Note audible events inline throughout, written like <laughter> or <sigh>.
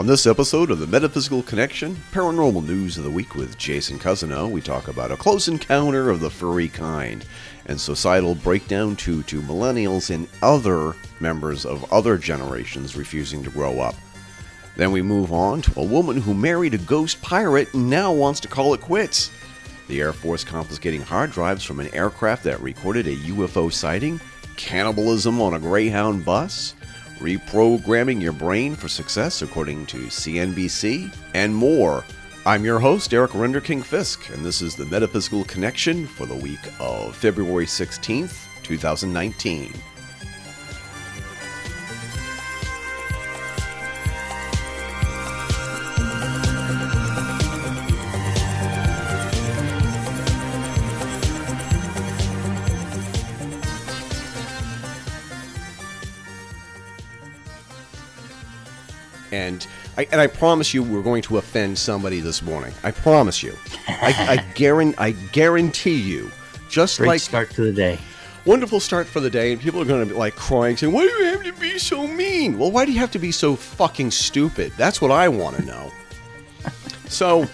On this episode of the Metaphysical Connection, Paranormal News of the Week with Jason Cousineau, we talk about a close encounter of the furry kind and societal breakdown to, to millennials and other members of other generations refusing to grow up. Then we move on to a woman who married a ghost pirate and now wants to call it quits. The Air Force confiscating hard drives from an aircraft that recorded a UFO sighting, cannibalism on a Greyhound bus, reprogramming your brain for success according to CNBC, and more. I'm your host, Eric Renderking Fisk, and this is the Metaphysical Connection for the week of February 16th, 2019. I, and I promise you we're going to offend somebody this morning. I promise you. I, I <laughs> guarantee I guarantee you. Just Great like start to the day. wonderful start for the day, and people are going to be like crying, saying, "Why do you have to be so mean?" Well, why do you have to be so fucking stupid? That's what I want to know. <laughs> so,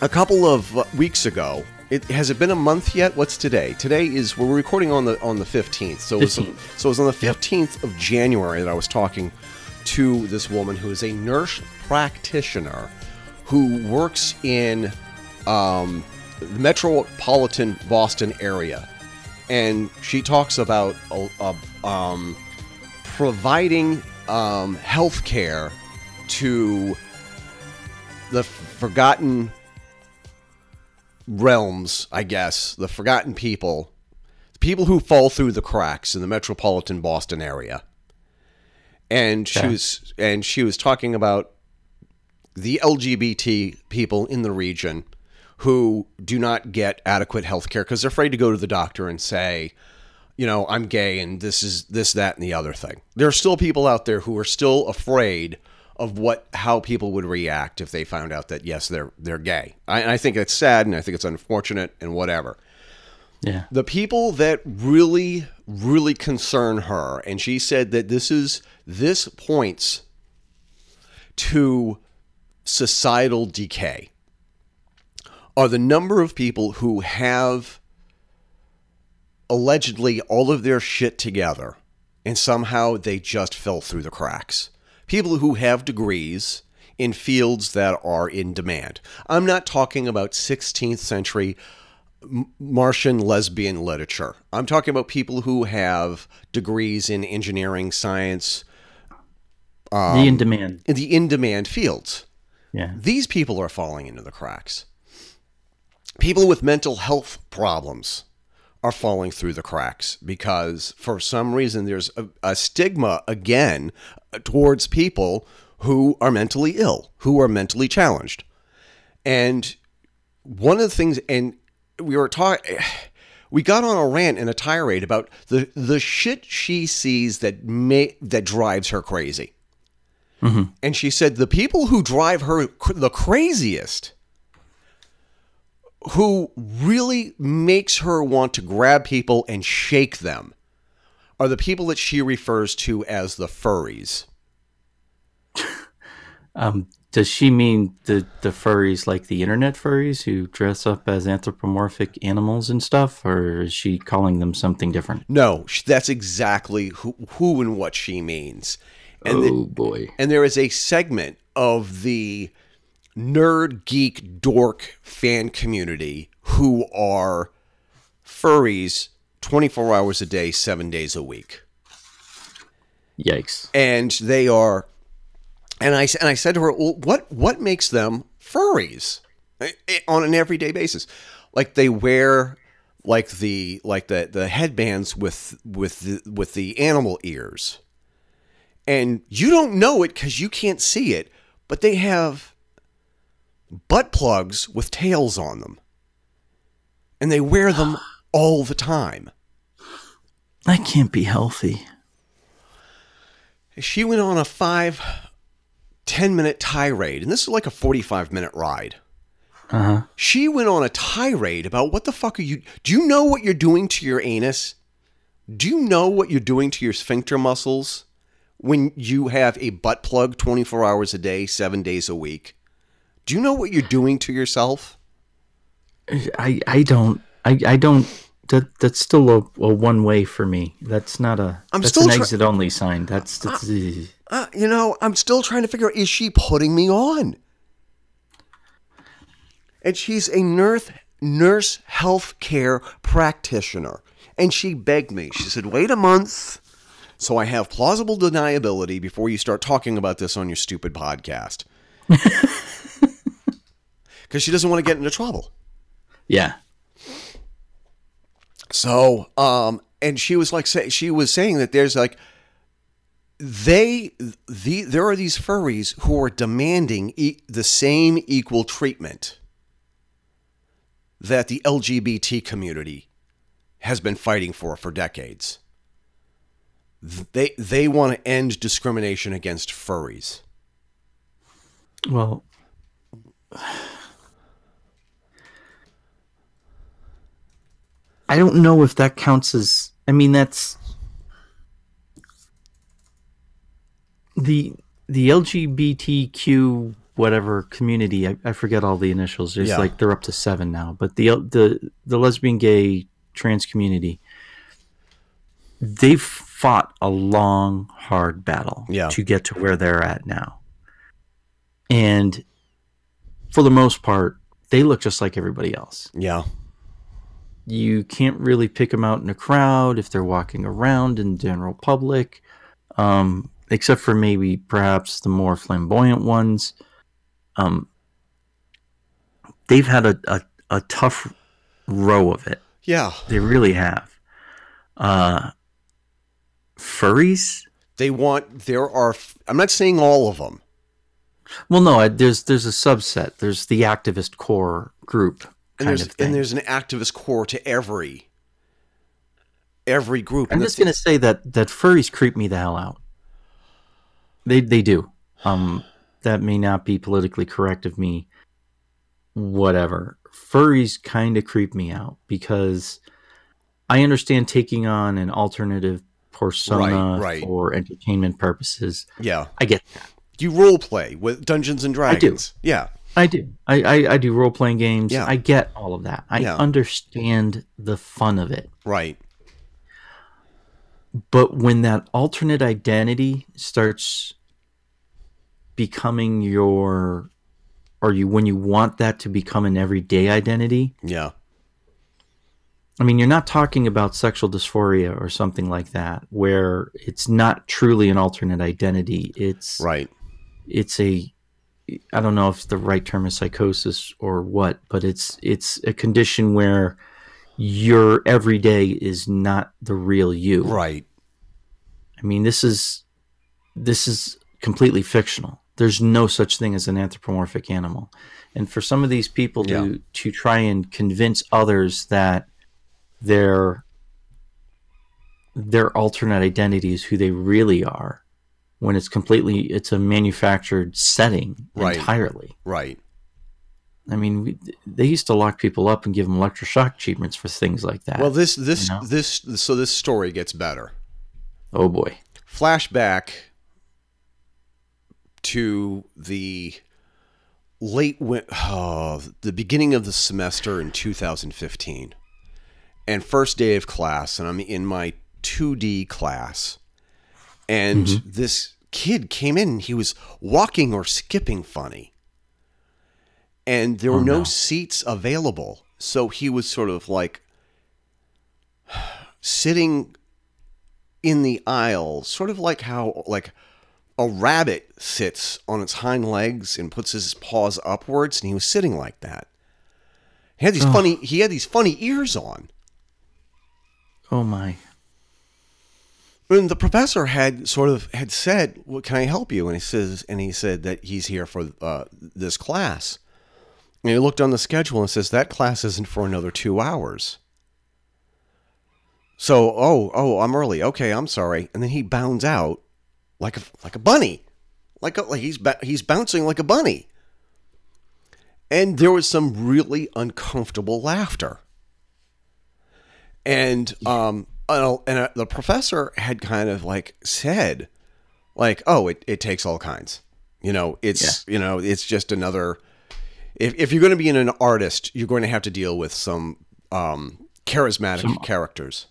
a couple of uh, weeks ago, it has it been a month yet? What's today? Today is we're recording on the on the fifteenth. So, it was, 15th. so it was on the fifteenth of January that I was talking to this woman who is a nurse practitioner who works in um, the metropolitan Boston area, and she talks about uh, uh, um, providing um, health care to the forgotten realms, I guess, the forgotten people, the people who fall through the cracks in the metropolitan Boston area. And she was and she was talking about the LGBT people in the region who do not get adequate health care because they're afraid to go to the doctor and say, you know, I'm gay and this is this, that, and the other thing. There are still people out there who are still afraid of what how people would react if they found out that yes, they're they're gay. I, and I think it's sad and I think it's unfortunate and whatever Yeah. the people that really really concern her. And she said that this is this points to societal decay. Are the number of people who have allegedly all of their shit together and somehow they just fell through the cracks. People who have degrees in fields that are in demand. I'm not talking about 16th century Martian lesbian literature. I'm talking about people who have degrees in engineering, science, the um, in demand. in the in demand fields. Yeah. These people are falling into the cracks. People with mental health problems are falling through the cracks because for some reason there's a, a stigma again uh, towards people who are mentally ill, who are mentally challenged. And one of the things, and we were talking, we got on a rant and a tirade about the the shit she sees that may that drives her crazy. And she said the people who drive her cr- the craziest, who really makes her want to grab people and shake them, are the people that she refers to as the furries. <laughs> Um, does she mean the the furries like the internet furries who dress up as anthropomorphic animals and stuff, or is she calling them something different? No, that's exactly who, who and what she means. And the- oh boy. and there is a segment of the nerd geek dork fan community who are furries 24 hours a day 7 days a week Yikes. and they are and I and I said to her well, what what makes them furries? On an everyday basis. Like they wear like the like the the headbands with with the with the animal ears. And you don't know it cuz you can't see it but they have butt plugs with tails on them. And they wear them <gasps> all the time. That can't be healthy. she went on a five, 10 minute tirade, and this is like a 45 minute ride. Uh huh. She went on a tirade about what the fuck are you? Do you know what you're doing to your anus? Do you know what you're doing to your sphincter muscles when you have a butt plug 24 hours a day, seven days a week? Do you know what you're doing to yourself? I I don't I I don't that that's still a, a one way for me. That's not a I'm that's still an try- exit only sign. That's, that's Uh, you know, I'm still trying to figure out is she putting me on? And she's a nurse nurse healthcare practitioner. And she begged me. She said, "Wait a month so I have plausible deniability before you start talking about this on your stupid podcast." <laughs> Cuz she doesn't want to get into trouble. yeah. So, um, and she was like, say, she was saying that there's like, they, the, there are these furries who are demanding e- the same equal treatment that the LGBT community has been fighting for for decades. They, they want to end discrimination against furries. Well, I don't know if that counts as. I mean, that's the the LGBTQ whatever community. I, I forget all the initials. There's Yeah. like they're up to seven now, but the the the lesbian, gay, trans community. They've fought a long, hard battle Yeah. to get to where they're at now. And for the most part, they look just like everybody else. Yeah. You can't really pick them out in a crowd if they're walking around in general public, um, except for maybe perhaps the more flamboyant ones. Um, they've had a, a, a tough row of it. Yeah. They really have. Uh, furries? They want, there are, I'm not saying all of them. Well, no, I- there's there's a subset. There's the activist core group And there's, of thing. and there's an activist core to every, every group. I'm just gonna say that that furries creep me the hell out. They they do. Um, that may not be politically correct of me. Whatever. Furries kind of creep me out because I understand taking on an alternative persona Right, right. for entertainment purposes. yeah. I get that. You role play with Dungeons and Dragons. Yeah. I do. I, I, I do role playing games. Yeah. I get all of that. I Yeah. understand the fun of it. Right. But when that alternate identity starts becoming your or you when you want that to become an everyday identity, Yeah. I mean you're not talking about sexual dysphoria or something like that where it's not truly an alternate identity. It's Right. it's a I don't know if the right term is psychosis or what, but it's it's a condition where your everyday is not the real you. Right. I mean, this is this is completely fictional. There's no such thing as an anthropomorphic animal. And for some of these people to Yeah. to try and convince others that their their alternate identity is who they really are when it's completely it's a manufactured setting Right. entirely. Right. I mean, we, they used to lock people up and give them electroshock treatments for things like that. Well, this this You know? this so this story gets better. oh boy. Flashback to the late win- oh, the beginning of the semester in 2015 and first day of class and I'm in my 2D class and mm-hmm. this kid came in he was walking or skipping funny and there were no, no. seats available so he was sort of like <sighs> sitting in the aisle, sort of like how like a rabbit sits on its hind legs and puts his paws upwards, and he was sitting like that. He had these funny he had these funny ears on. Oh my. And the professor had sort of had said, "What can I help you?" And he says, and he said that he's here for uh, this class. And he looked on the schedule and says that class isn't for another two hours. So, oh, oh, I'm early. Okay, I'm sorry. And then he bounds out like a like a bunny, like a, like he's he's bouncing like a bunny. And there was some really uncomfortable laughter. And um, and, and uh, the professor had kind of like said, like, oh, it, it takes all kinds. You know, it's you know, it's just another. If if you're going to be an artist, you're going to have to deal with some um, charismatic characters.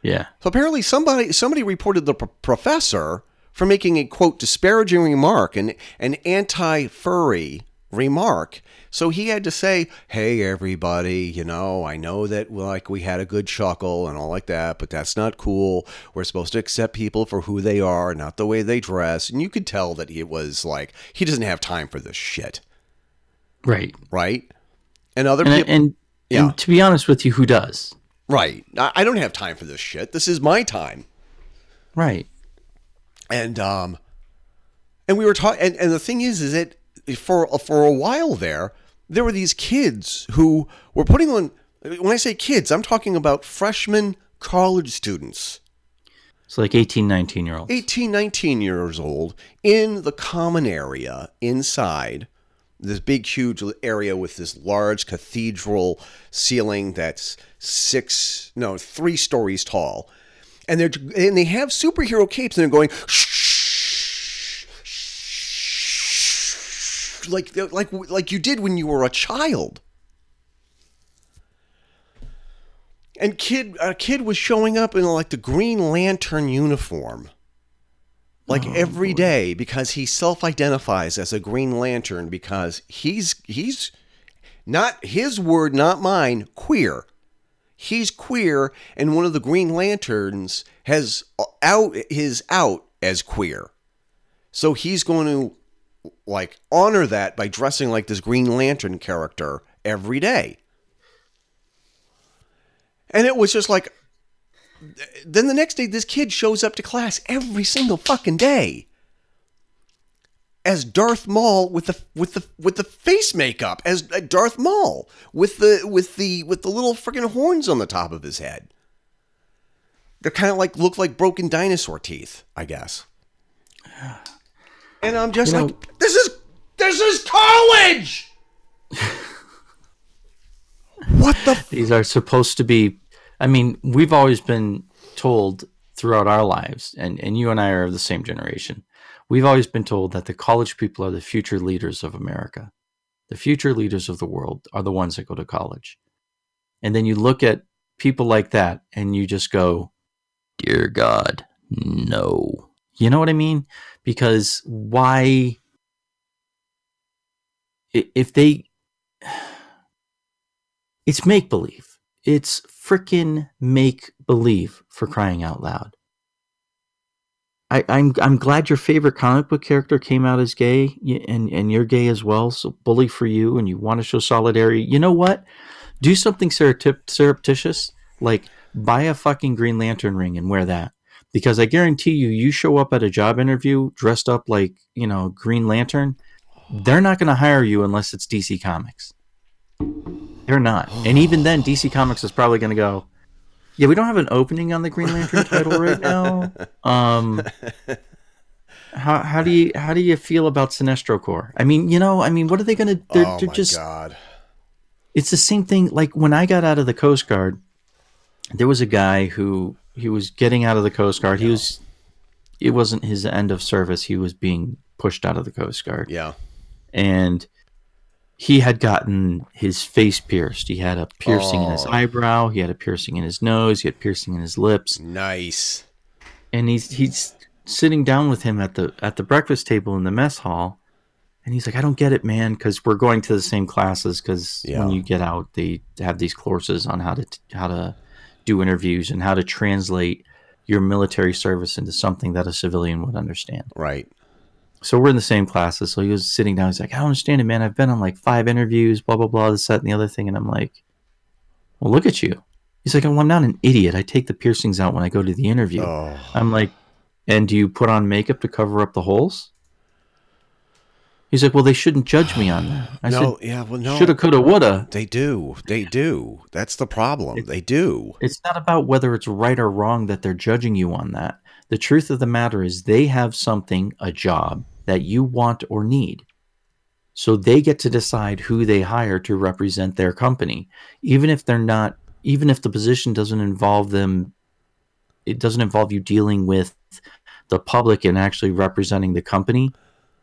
Yeah. So apparently, somebody somebody reported the professor for making a quote disparaging remark and an anti furry remark. So he had to say, "Hey, everybody, you know, I know that like we had a good chuckle and all like that, but that's not cool. We're supposed to accept people for who they are, not the way they dress." And you could tell that it was like he doesn't have time for this shit, Right. right? And other And, people, and, Yeah. and to be honest with you, who does? right? I, don't have time for this shit. This is my time. Right. and um and we were talking and, and the thing is is that for for a while there there were these kids who were putting on when i say kids i'm talking about freshman college students It's like 18, 19 year olds. 18 19 years old in the common area inside this big huge area with this large cathedral ceiling that's six no three stories tall and they're and they have superhero capes and they're going like like like you did when you were a child and kid a kid was showing up in like the green lantern uniform like oh, every day because he self-identifies as a green lantern because he's he's not his word not mine queer. He's queer and one of the green lanterns has uh, out his out as queer. So he's going to like honor that by dressing like this green lantern character every day. And it was just like then the next day this kid shows up to class every single fucking day as Darth Maul with the with the with the face makeup as uh, Darth Maul with the with the with the little freaking horns on the top of his head. They're kind of like look like broken dinosaur teeth, I guess. And I'm just You know- like, this is this is college. <laughs> what the f- These are supposed to be. I mean, we've always been told throughout our lives, and, and you and I are of the same generation. We've always been told that the college people are the future leaders of America. The future leaders of the world are the ones that go to college. And then you look at people like that and you just go, Dear God, no. You know what I mean? Because why? If they. <sighs> It's make believe. It's freaking make believe for crying out loud. I, I'm I'm glad your favorite comic book character came out as gay, and and you're gay as well. So bully for you, and you want to show solidarity. You know what? Do something surreptitious, like buy a fucking Green Lantern ring and wear that. Because I guarantee you, you show up at a job interview dressed up like you know Green Lantern, they're not going to hire you unless it's DC Comics. They're not, and even then, DC Comics is probably going to go. Yeah, we don't have an opening on the Green Lantern title right <laughs> now. Um, how how do you how do you feel about Sinestro Corps? I mean, you know, I mean, what are they going to? They're, oh they're my just god. it's the same thing like when i got out of the coast guard there was a guy who he was getting out of the coast guard he was it wasn't his end of service he was being pushed out of the coast guard Yeah. and he had gotten his face pierced he had a piercing in his Oh. eyebrow he had a piercing in his nose he had piercing in his lips Nice. and he's he's sitting down with him at the at the breakfast table in the mess hall and he's like i don't get it man because we're going to the same classes because Yeah. when you get out they have these courses on how to how to do interviews and how to translate your military service into something that a civilian would understand Right. So we're in the same classes so he was sitting down he's like i don't understand it man i've been on like five interviews blah blah blah this that and the other thing and i'm like well look at you he's like well i'm not an idiot i take the piercings out when i go to the interview Oh. I'm like, and do you put on makeup to cover up the holes? He's like, well, they shouldn't judge me on that. I no, said, yeah, well no. shoulda, coulda, woulda. They do. They do. That's the problem. They do. It's not about whether it's right or wrong that they're judging you on that. The truth of the matter is they have something, a job that you want or need. So they get to decide who they hire to represent their company, even if they're not, even if the position doesn't involve them, it doesn't involve you dealing with the public and actually representing the company,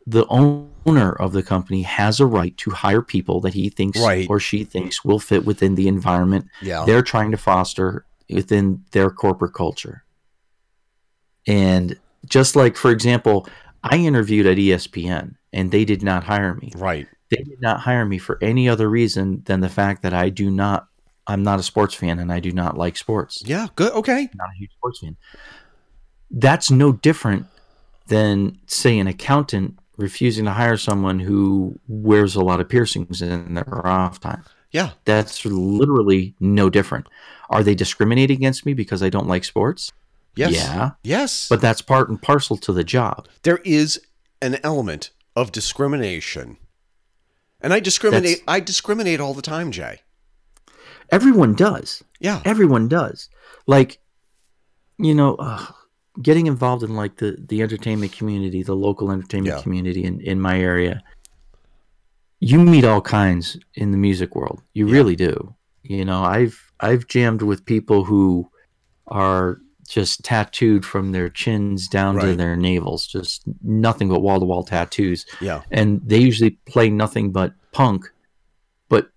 the owner of the company has a right to hire people that he thinks Right. or she thinks will fit within the environment Yeah. they're trying to foster within their corporate culture. And just like, for example, I interviewed at ESPN and they did not hire me. Right. They did not hire me for any other reason than the fact that I do not, I'm not a sports fan and I do not like sports. Yeah. Good. Okay. not a huge sports fan. That's no different than, say, an accountant refusing to hire someone who wears a lot of piercings in their off time. Yeah. That's literally no different. Are they discriminating against me because I don't like sports? Yes. Yeah. Yes. But that's part and parcel to the job. there is an element of discrimination. And I discriminate I discriminate all the time, Jay. Everyone does. Yeah. Everyone does. Like, you know, uh, getting involved in like the the entertainment community, the local entertainment Yeah. community in in my area. You meet all kinds in the music world. You really do. You know, I've I've jammed with people who are just tattooed from their chins down to their navels, just nothing but wall to wall tattoos. Yeah. and they usually play nothing but punk but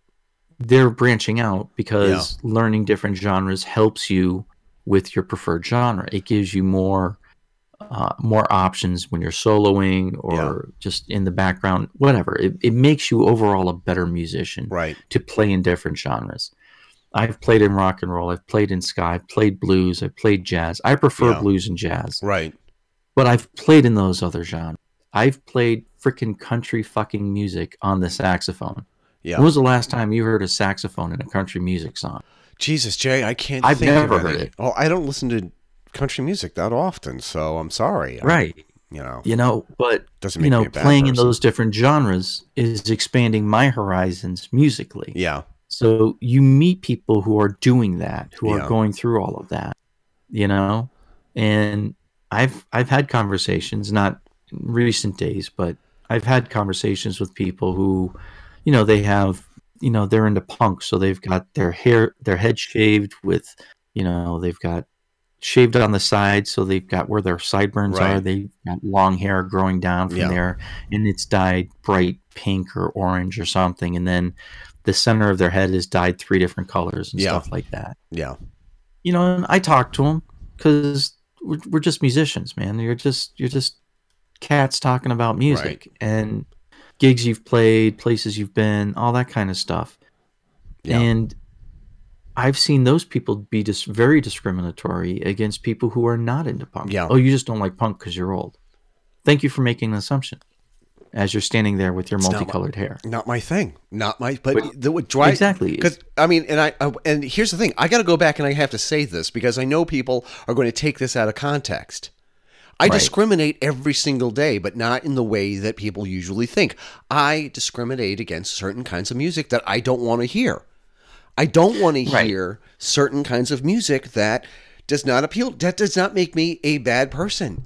they're branching out because learning different genres helps you with your preferred genre it gives you more uh, more options when you're soloing or just in the background whatever it, it makes you overall a better musician Right. to play in different genres i've played in rock and roll i've played in ska i've played blues i've played jazz i prefer Yeah. blues and jazz Right. but I've played in those other genres. I've played freaking country fucking music on the saxophone. Yeah. When was the last time you heard a saxophone in a country music song? Jesus, Jay, I can't think I've never heard any. it. Oh, I don't listen to country music that often, so I'm sorry. I- Right. you know, You know, but doesn't you make know, a bad playing in those different genres is expanding my horizons musically. Yeah. So you meet people who are doing that, who Yeah. are going through all of that, you know? And I've I've had conversations, not in recent days, but I've had conversations with people who, you know, they have, you know, they're into punk, so they've got their hair their head shaved with, you know, they've got shaved on the side, so they've got where their sideburns Right. are, they've got long hair growing down from Yeah. there, and it's dyed bright pink or orange or something, and then the center of their head is dyed three different colors and Yeah. stuff like that. Yeah. You know, and I talk to them because we're, we're just musicians, man. You're just you're just cats talking about music Right. and gigs you've played, places you've been, all that kind of stuff. Yeah. And I've seen those people be just very discriminatory against people who are not into punk. Yeah. Oh, you just don't like punk because you're old. Thank you for making an assumption as you're standing there with your not my- multicolored hair. Not my thing. Not my. But, But- the what drive Exactly. because I mean, and I, I and here's the thing. I got to go back and I have to say this because I know people are going to take this out of context. I Right. discriminate every single day, but not in the way that people usually think. I discriminate against certain kinds of music that I don't want to hear. I don't want to Right. hear certain kinds of music that does not appeal. That does not make me a bad person.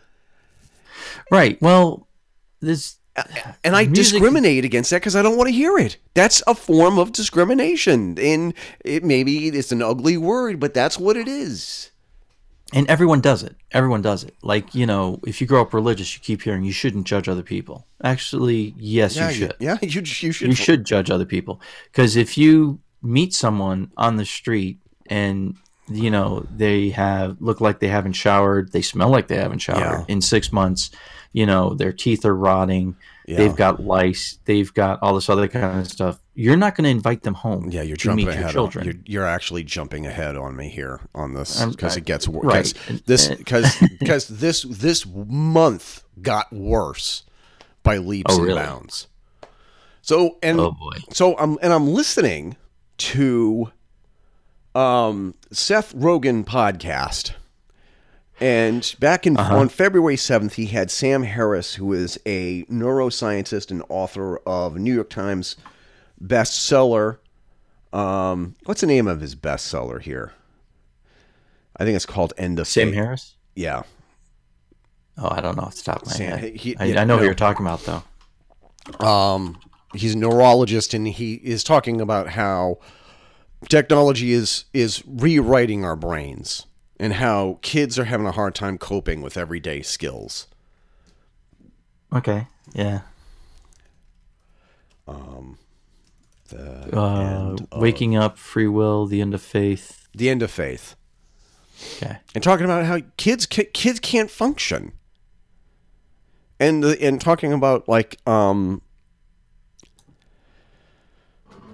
Right. Well, this and I Music- discriminate against that because I don't want to hear it. That's a form of discrimination, and it maybe it's an ugly word, but that's what it is. and everyone does it. Everyone does it. Like, you know, if you grow up religious, you keep hearing you shouldn't judge other people. Actually, yes, Yeah, you should. yeah, <laughs> you you should. you should judge other people because if you meet someone on the street and you know they have look like they haven't showered they smell like they haven't showered Yeah. in six months you know their teeth are rotting Yeah. they've got lice they've got all this other kind of stuff you're not going to invite them home Yeah, you're to jumping meet ahead. your On, children you're, you're actually jumping ahead on me here on this because it gets worse. right. This because because <laughs> this this month got worse by leaps Oh, and really? bounds. So and oh boy so I'm and I'm listening to um Seth Rogen podcast. And back in Uh-huh. on February 7th, he had Sam Harris, who is a neuroscientist and author of New York Times bestseller. Um, what's the name of his bestseller here? I think it's called End of Sam Fate. Harris. Yeah. Oh, I don't know off the top of my Sam- head. he- I, yeah, I know no. who you're talking about, though. Um, he's a neurologist, and he is talking about how technology is is rewriting our brains, and how kids are having a hard time coping with everyday skills. Okay. Yeah. Um the Uh, end of- waking up, free will, the end of faith. the end of faith, Okay. and talking about how kids kids can't function, and the, and talking about like um.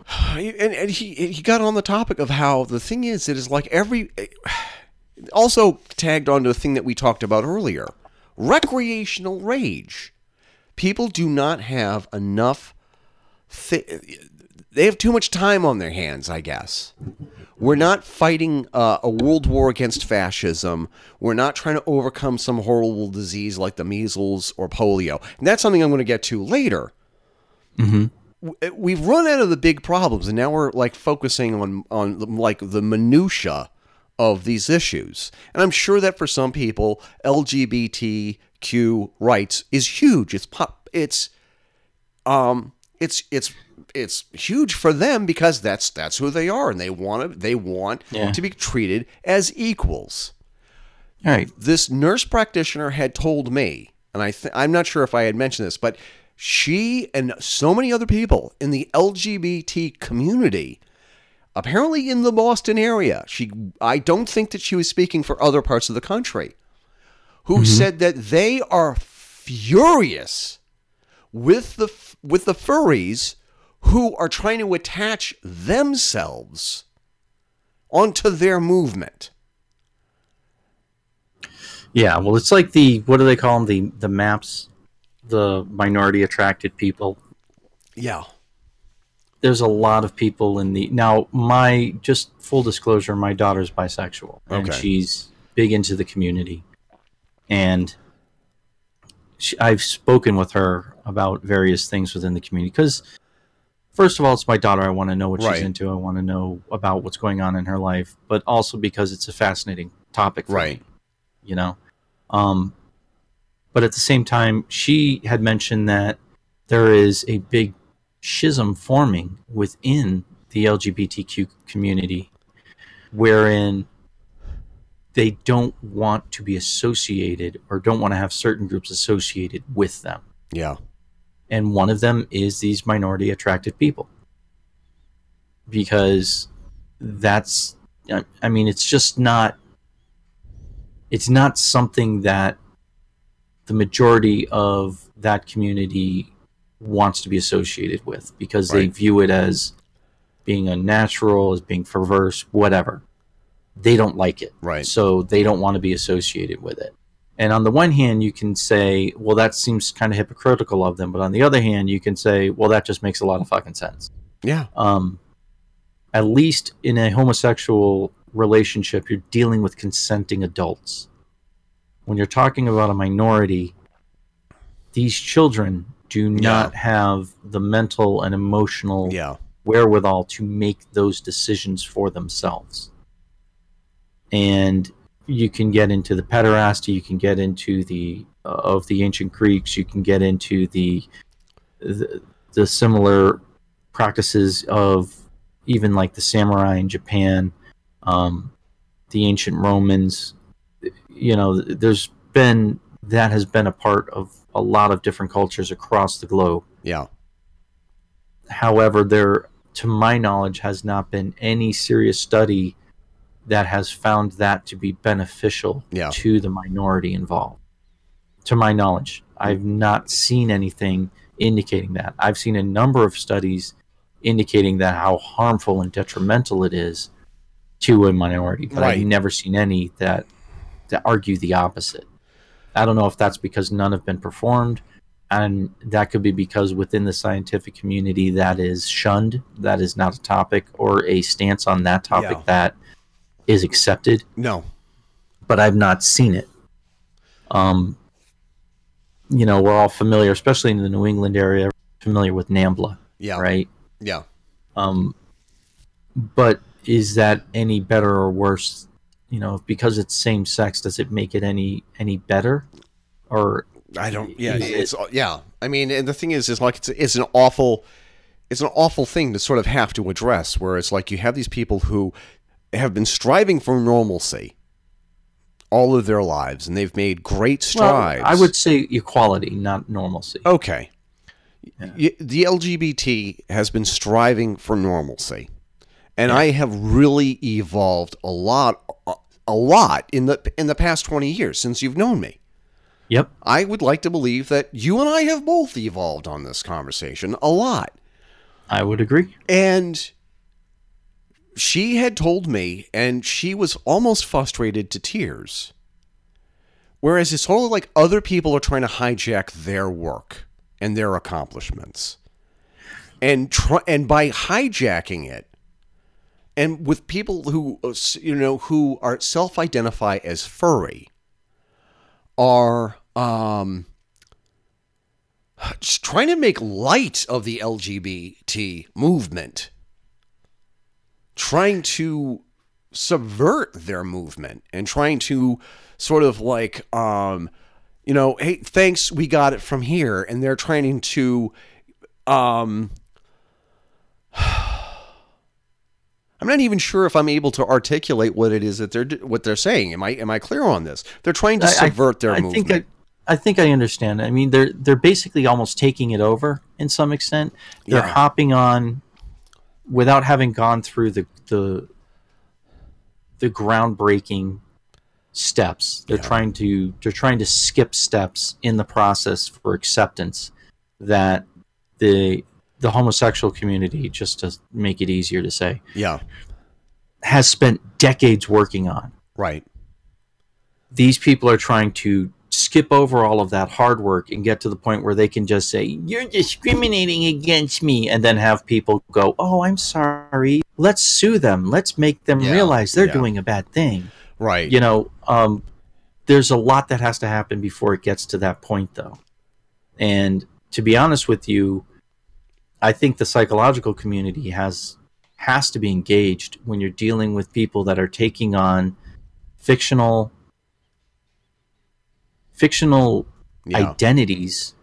<sighs> And, and he he got on the topic of how the thing is it is like every <sighs> also tagged onto a thing that we talked about earlier recreational rage. People do not have enough thi- they have too much time on their hands i guess. We're not fighting uh, a world war against fascism. We're not trying to overcome some horrible disease like the measles or polio. And that's something i'm going to get to later. W- we've run out of the big problems and now we're like focusing on on like the minutia of these issues and i'm sure that for some people lgbtq rights is huge it's pop it's um it's it's it's huge for them because that's that's who they are and they want to they want Yeah. to be treated as equals All right. this nurse practitioner had told me, and I th- I'm not sure if I had mentioned this, but she and so many other people in the LGBT community, apparently in the Boston area, she I don't think that she was speaking for other parts of the country, who mm-hmm. said that they are furious with the with the furries who are trying to attach themselves onto their movement. Yeah. Well, it's like the what do they call them? The the maps, the minority attracted people. Yeah. There's a lot of people in the now. My just full disclosure, my daughter's bisexual, and Okay. she's big into the community, and she, I've spoken with her about various things within the community because. First of all, it's my daughter. I want to know what Right. she's into. I want to know about what's going on in her life, but also because it's a fascinating topic for Right. me. You know, um, but at the same time, she had mentioned that there is a big schism forming within the LGBTQ community, wherein they don't want to be associated or don't want to have certain groups associated with them. Yeah. And one of them is these minority attracted people. Because that's, I- I mean, it's just not, it's not something that the majority of that community wants to be associated with because they view it as being unnatural, as being perverse, whatever. They don't like it. Right. So they don't want to be associated with it. And on the one hand, you can say, well, that seems kind of hypocritical of them. But on the other hand, you can say, well, that just makes a lot of fucking sense. Yeah. Um, at least in a homosexual relationship, you're dealing with consenting adults. When you're talking about a minority, these children do not have the mental and emotional Yeah. wherewithal to make those decisions for themselves. And you can get into the pederasty, you can get into the uh, of the ancient Greeks, you can get into the the, the similar practices of even like the samurai in Japan, um, the ancient Romans. You know, there's been that has been a part of a lot of different cultures across the globe Yeah. however there to my knowledge has not been any serious study that has found that to be beneficial Yeah. to the minority involved to my knowledge i've not seen anything indicating that i've seen a number of studies indicating that how harmful and detrimental it is to a minority but Right. i've never seen any that that argue the opposite i don't know if that's because none have been performed and that could be because within the scientific community that is shunned that is not a topic or a stance on that topic Yeah. that is accepted No. but i've not seen it Um, you know, we're all familiar, especially in the New England area, familiar with NAMBLA, Yeah. right? Yeah. Um, but is that any better or worse? You know, because it's same sex, does it make it any any better? Or I don't. Yeah, Is it- it's yeah. I mean, and the thing is, is like it's it's an awful, it's an awful thing to sort of have to address. Where it's like you have these people who have been striving for normalcy all of their lives, and they've made great well, strides. I would say equality, not normalcy. Okay. Y- The LGBT has been striving for normalcy. And I have really evolved a lot a lot in the in the past 20 years since you've known me. Yep. I would like to believe that you and I have both evolved on this conversation a lot. I would agree. And she had told me, and she was almost frustrated to tears. Whereas it's totally like other people are trying to hijack their work and their accomplishments. And try, and by hijacking it, and with people who uh, you know who are self-identify as furry, are um, <sighs> just trying to make light of the LGBT movement, trying to subvert their movement and trying to sort of like, um, you know, hey, thanks, we got it from here, and they're trying to, um, <sighs> I'm not even sure if I'm able to articulate what it is that they're what they're saying. Am I am I clear on this? They're trying to I- I- subvert their I movement. think I, I think I understand. I mean, they're they're basically almost taking it over in some extent. They're Yeah. hopping on without having gone through the the the groundbreaking steps. They're Yeah. trying to they're trying to skip steps in the process for acceptance that the the homosexual community, just to make it easier to say, yeah, has spent decades working on. Right. these people are trying to skip over all of that hard work and get to the point where they can just say you're discriminating against me and then have people go oh i'm sorry. Let's sue them. Let's make them Yeah, realize they're yeah. doing a bad thing. Right. you know um, there's a lot that has to happen before it gets to that point though. And to be honest with you i think the psychological community has has to be engaged when you're dealing with people that are taking on fictional fictional Yeah. identities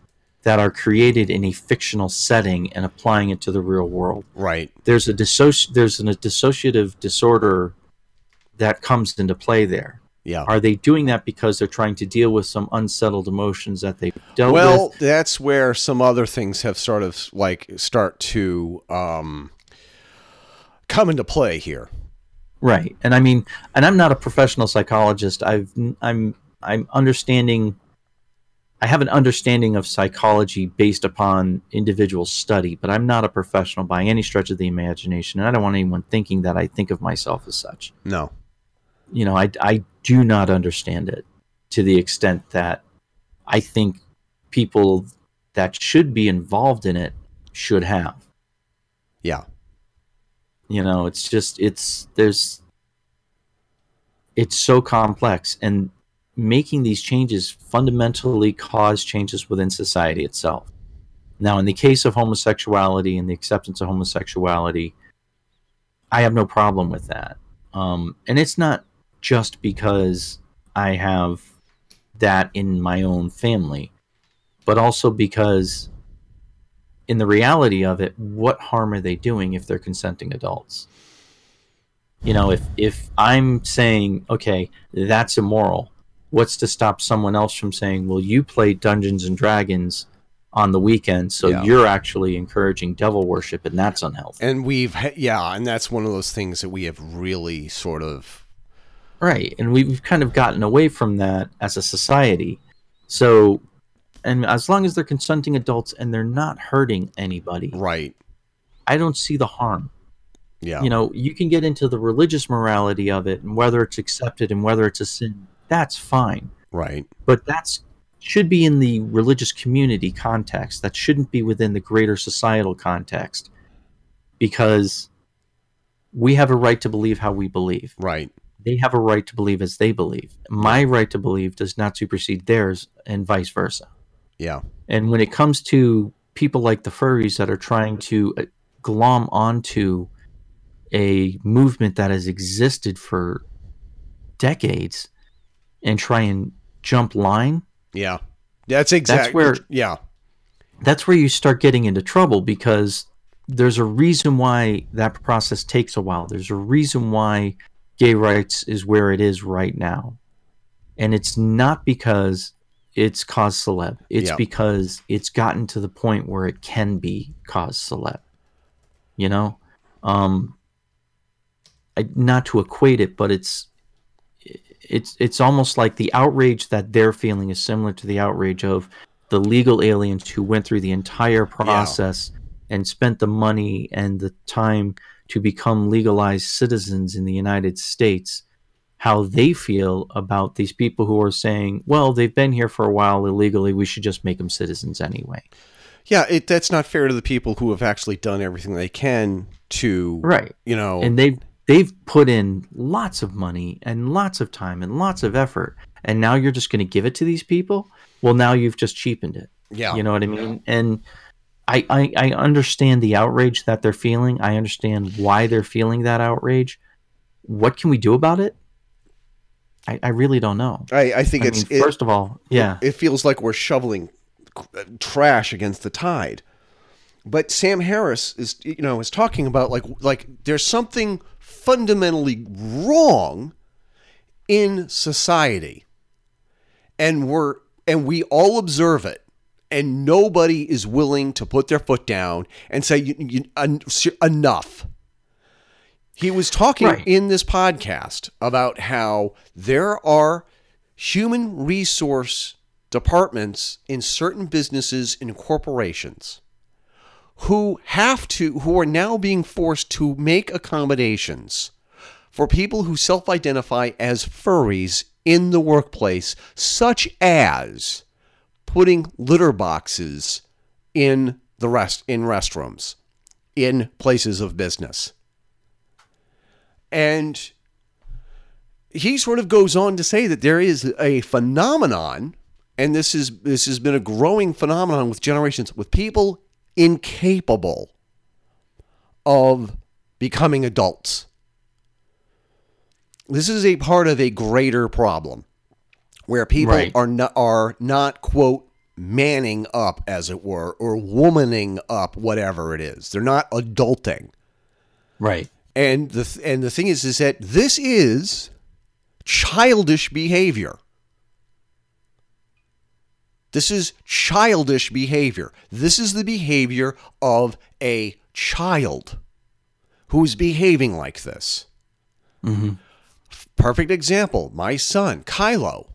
that are created in a fictional setting and applying it to the real world Right. there's a dissoci- there's an, a dissociative disorder that comes into play there. Yeah. Are they doing that because they're trying to deal with some unsettled emotions that they've dealt Well, with? that's where some other things have sort of like start to um, come into play here. Right. And I mean, and I'm not a professional psychologist. I've I'm I'm understanding I have an understanding of psychology based upon individual study, but I'm not a professional by any stretch of the imagination, and I don't want anyone thinking that I think of myself as such. No. You know, I, I do not understand it to the extent that I think people that should be involved in it should have. Yeah. You know, it's just, it's, there's, it's so complex and making these changes fundamentally cause changes within society itself. Now, in the case of homosexuality and the acceptance of homosexuality, I have no problem with that. Um, and it's not just because I have that in my own family, but also because, in the reality of it, what harm are they doing if they're consenting adults? You know, if if I'm saying, okay, that's immoral, what's to stop someone else from saying, well, you play Dungeons and Dragons on the weekend, so Yeah. you're actually encouraging devil worship, and that's unhealthy. And we've, ha- yeah, and that's one of those things that we have really sort of, Right. And we've kind of gotten away from that as a society. So, and as long as they're consenting adults and they're not hurting anybody, right. I don't see the harm. Yeah. You know, you can get into the religious morality of it and whether it's accepted and whether it's a sin. That's fine. right. But that's should be in the religious community context. That shouldn't be within the greater societal context. Because we have a right to believe how we believe. Right. They have a right to believe as they believe. My right to believe does not supersede theirs, and vice versa. Yeah. And when it comes to people like the furries that are trying to uh, glom onto a movement that has existed for decades and try and jump line, Yeah. That's exactly that's where- yeah. that's where you start getting into trouble because there's a reason why that process takes a while. There's a reason why gay rights is where it is right now. And it's not because it's cause celeb. It's Yeah. because it's gotten to the point where it can be cause celeb. You know? Um I, not to equate it, but it's it's it's almost like the outrage that they're feeling is similar to the outrage of the legal aliens who went through the entire process and spent the money and the time to become legalized citizens in the United States how they feel about these people who are saying well they've been here for a while illegally we should just make them citizens anyway. Yeah, it that's not fair to the people who have actually done everything they can to right. you know. And they've they've put in lots of money and lots of time and lots of effort and now you're just going to give it to these people? Well now you've just cheapened it. Yeah. you know what i mean? And I, I i understand the outrage that they're feeling. I understand why they're feeling that outrage. What can we do about it? I, I really don't know. I, I think I it's mean, it, first of all yeah. it feels like we're shoveling trash against the tide. But Sam Harris is you know is talking about like like there's something fundamentally wrong in society. And we're and we all observe it and nobody is willing to put their foot down and say you, you, en- enough. He was talking Right. in this podcast about how there are human resource departments in certain businesses and corporations who have to who are now being forced to make accommodations for people who self-identify as furries in the workplace such as putting litter boxes in the rest in restrooms in places of business. And he sort of goes on to say that there is a phenomenon and this is this has been a growing phenomenon with generations with people incapable of becoming adults. This is a part of a greater problem where people Right. are not are not quote manning up as it were or womaning up whatever it is they're not adulting right and the th- and the thing is is that this is childish behavior. This is childish behavior. This is the behavior of a child who's behaving like this. F- Perfect example. My son, Kylo,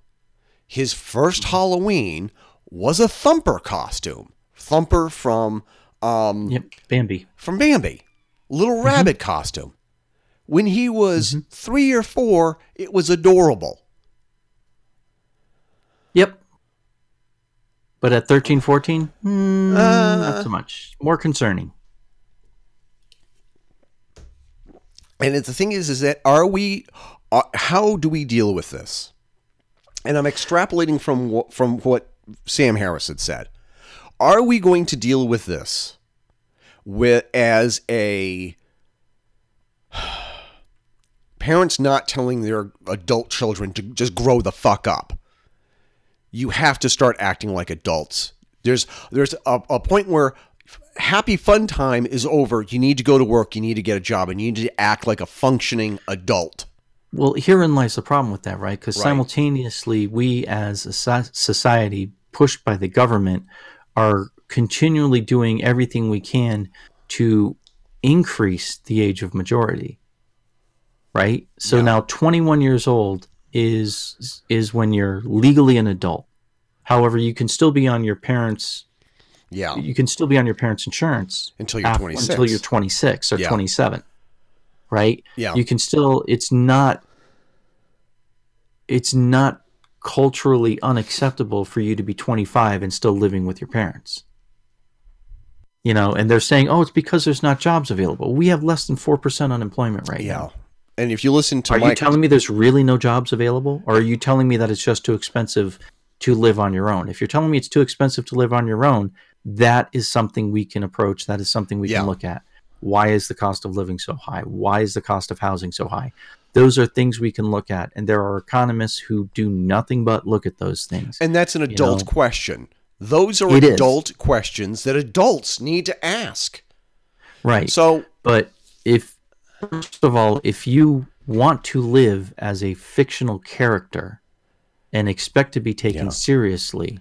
his first Halloween was a Thumper costume. Thumper from um, yep bambi from Bambi, little rabbit costume. When he was three or four, it was adorable. yep but at 13 14 hmm, not so much more concerning And the thing is, is that are we? Uh, how do we deal with this? And I'm extrapolating from what, from what Sam Harris had said. Are we going to deal with this with as a <sighs> parents not telling their adult children to just grow the fuck up? You have to start acting like adults. There's there's a, a point where happy fun time is over. You need to go to work. You need to get a job, and you need to act like a functioning adult. Well, herein lies the problem with that, right? Because Right. simultaneously, we as a society, pushed by the government, are continually doing everything we can to increase the age of majority. Right. So Yeah. now, 21 years old is is when you're legally an adult. However, you can still be on your parents. Yeah, You can still be on your parents' insurance until you're af- 26. until you're 26 or Yeah. 27 right Yeah. you can still it's not it's not culturally unacceptable for you to be 25 and still living with your parents you know and they're saying oh it's because there's not jobs available we have less than 4% unemployment right yeah, now And if you listen to Are my you telling me there's really no jobs available, or are you telling me that it's just too expensive to live on your own? If you're telling me it's too expensive to live on your own, that is something we can approach. That is something we Yeah. can look at. Why is the cost of living so high? Why is the cost of housing so high? Those are things we can look at, and there are economists who do nothing but look at those things. and that's an adult know? question. Those are It is. adult questions that adults need to ask. right. So But if, first of all, if you want to live as a fictional character and expect to be taken Yeah. seriously,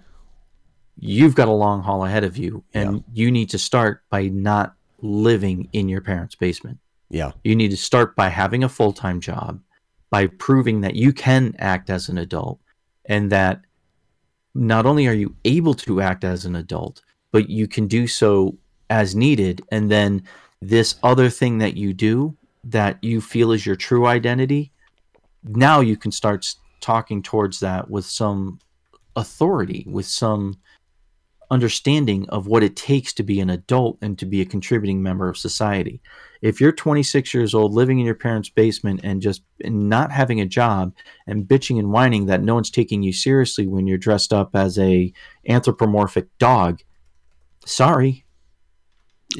you've got a long haul ahead of you. And you need to start by not living in your parents' basement. yeah, You need to start by having a full time job, by proving that you can act as an adult, and that not only are you able to act as an adult, but you can do so as needed. And then this other thing that you do that you feel is your true identity, now you can start talking towards that with some authority, with some understanding of what it takes to be an adult and to be a contributing member of society. If you're 26 years old living in your parents' basement and just not having a job and bitching and whining that no one's taking you seriously when you're dressed up as a anthropomorphic dog sorry.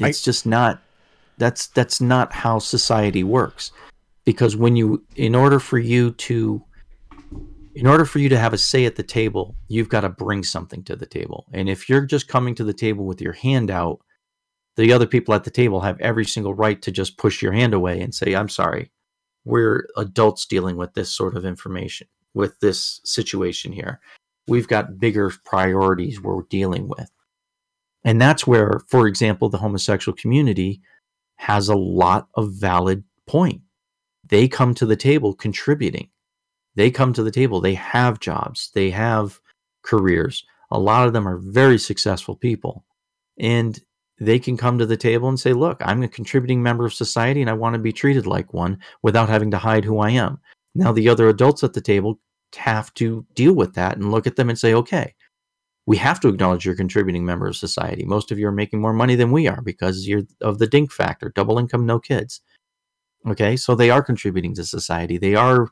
I- it's just not that's that's not how society works. Because when you in order for you to in order for you to have a say at the table you've got to bring something to the table and if you're just coming to the table with your hand out the other people at the table have every single right to just push your hand away and say, I'm sorry, we're adults dealing with this sort of information, with this situation here. We've got bigger priorities we're dealing with. And that's where, for example, the homosexual community has a lot of valid point. They come to the table contributing. They come to the table, they have jobs, they have careers. A lot of them are very successful people. And they can come to the table and say, Look, I'm a contributing member of society and I want to be treated like one without having to hide who I am. Now, the other adults at the table have to deal with that and look at them and say, Okay, we have to acknowledge you're a contributing member of society. Most of you are making more money than we are because you're of the dink factor, double income, no kids. Okay, so they are contributing to society. They are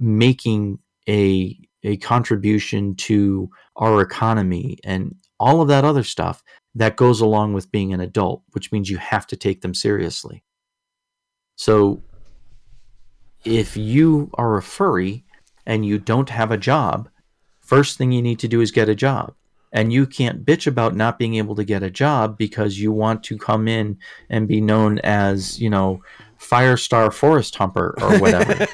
making a a contribution to our economy and all of that other stuff that goes along with being an adult, which means you have to take them seriously. So if you are a furry and you don't have a job, first thing you need to do is get a job. And you can't bitch about not being able to get a job because you want to come in and be known as, you know, Firestar Forest Humper or whatever.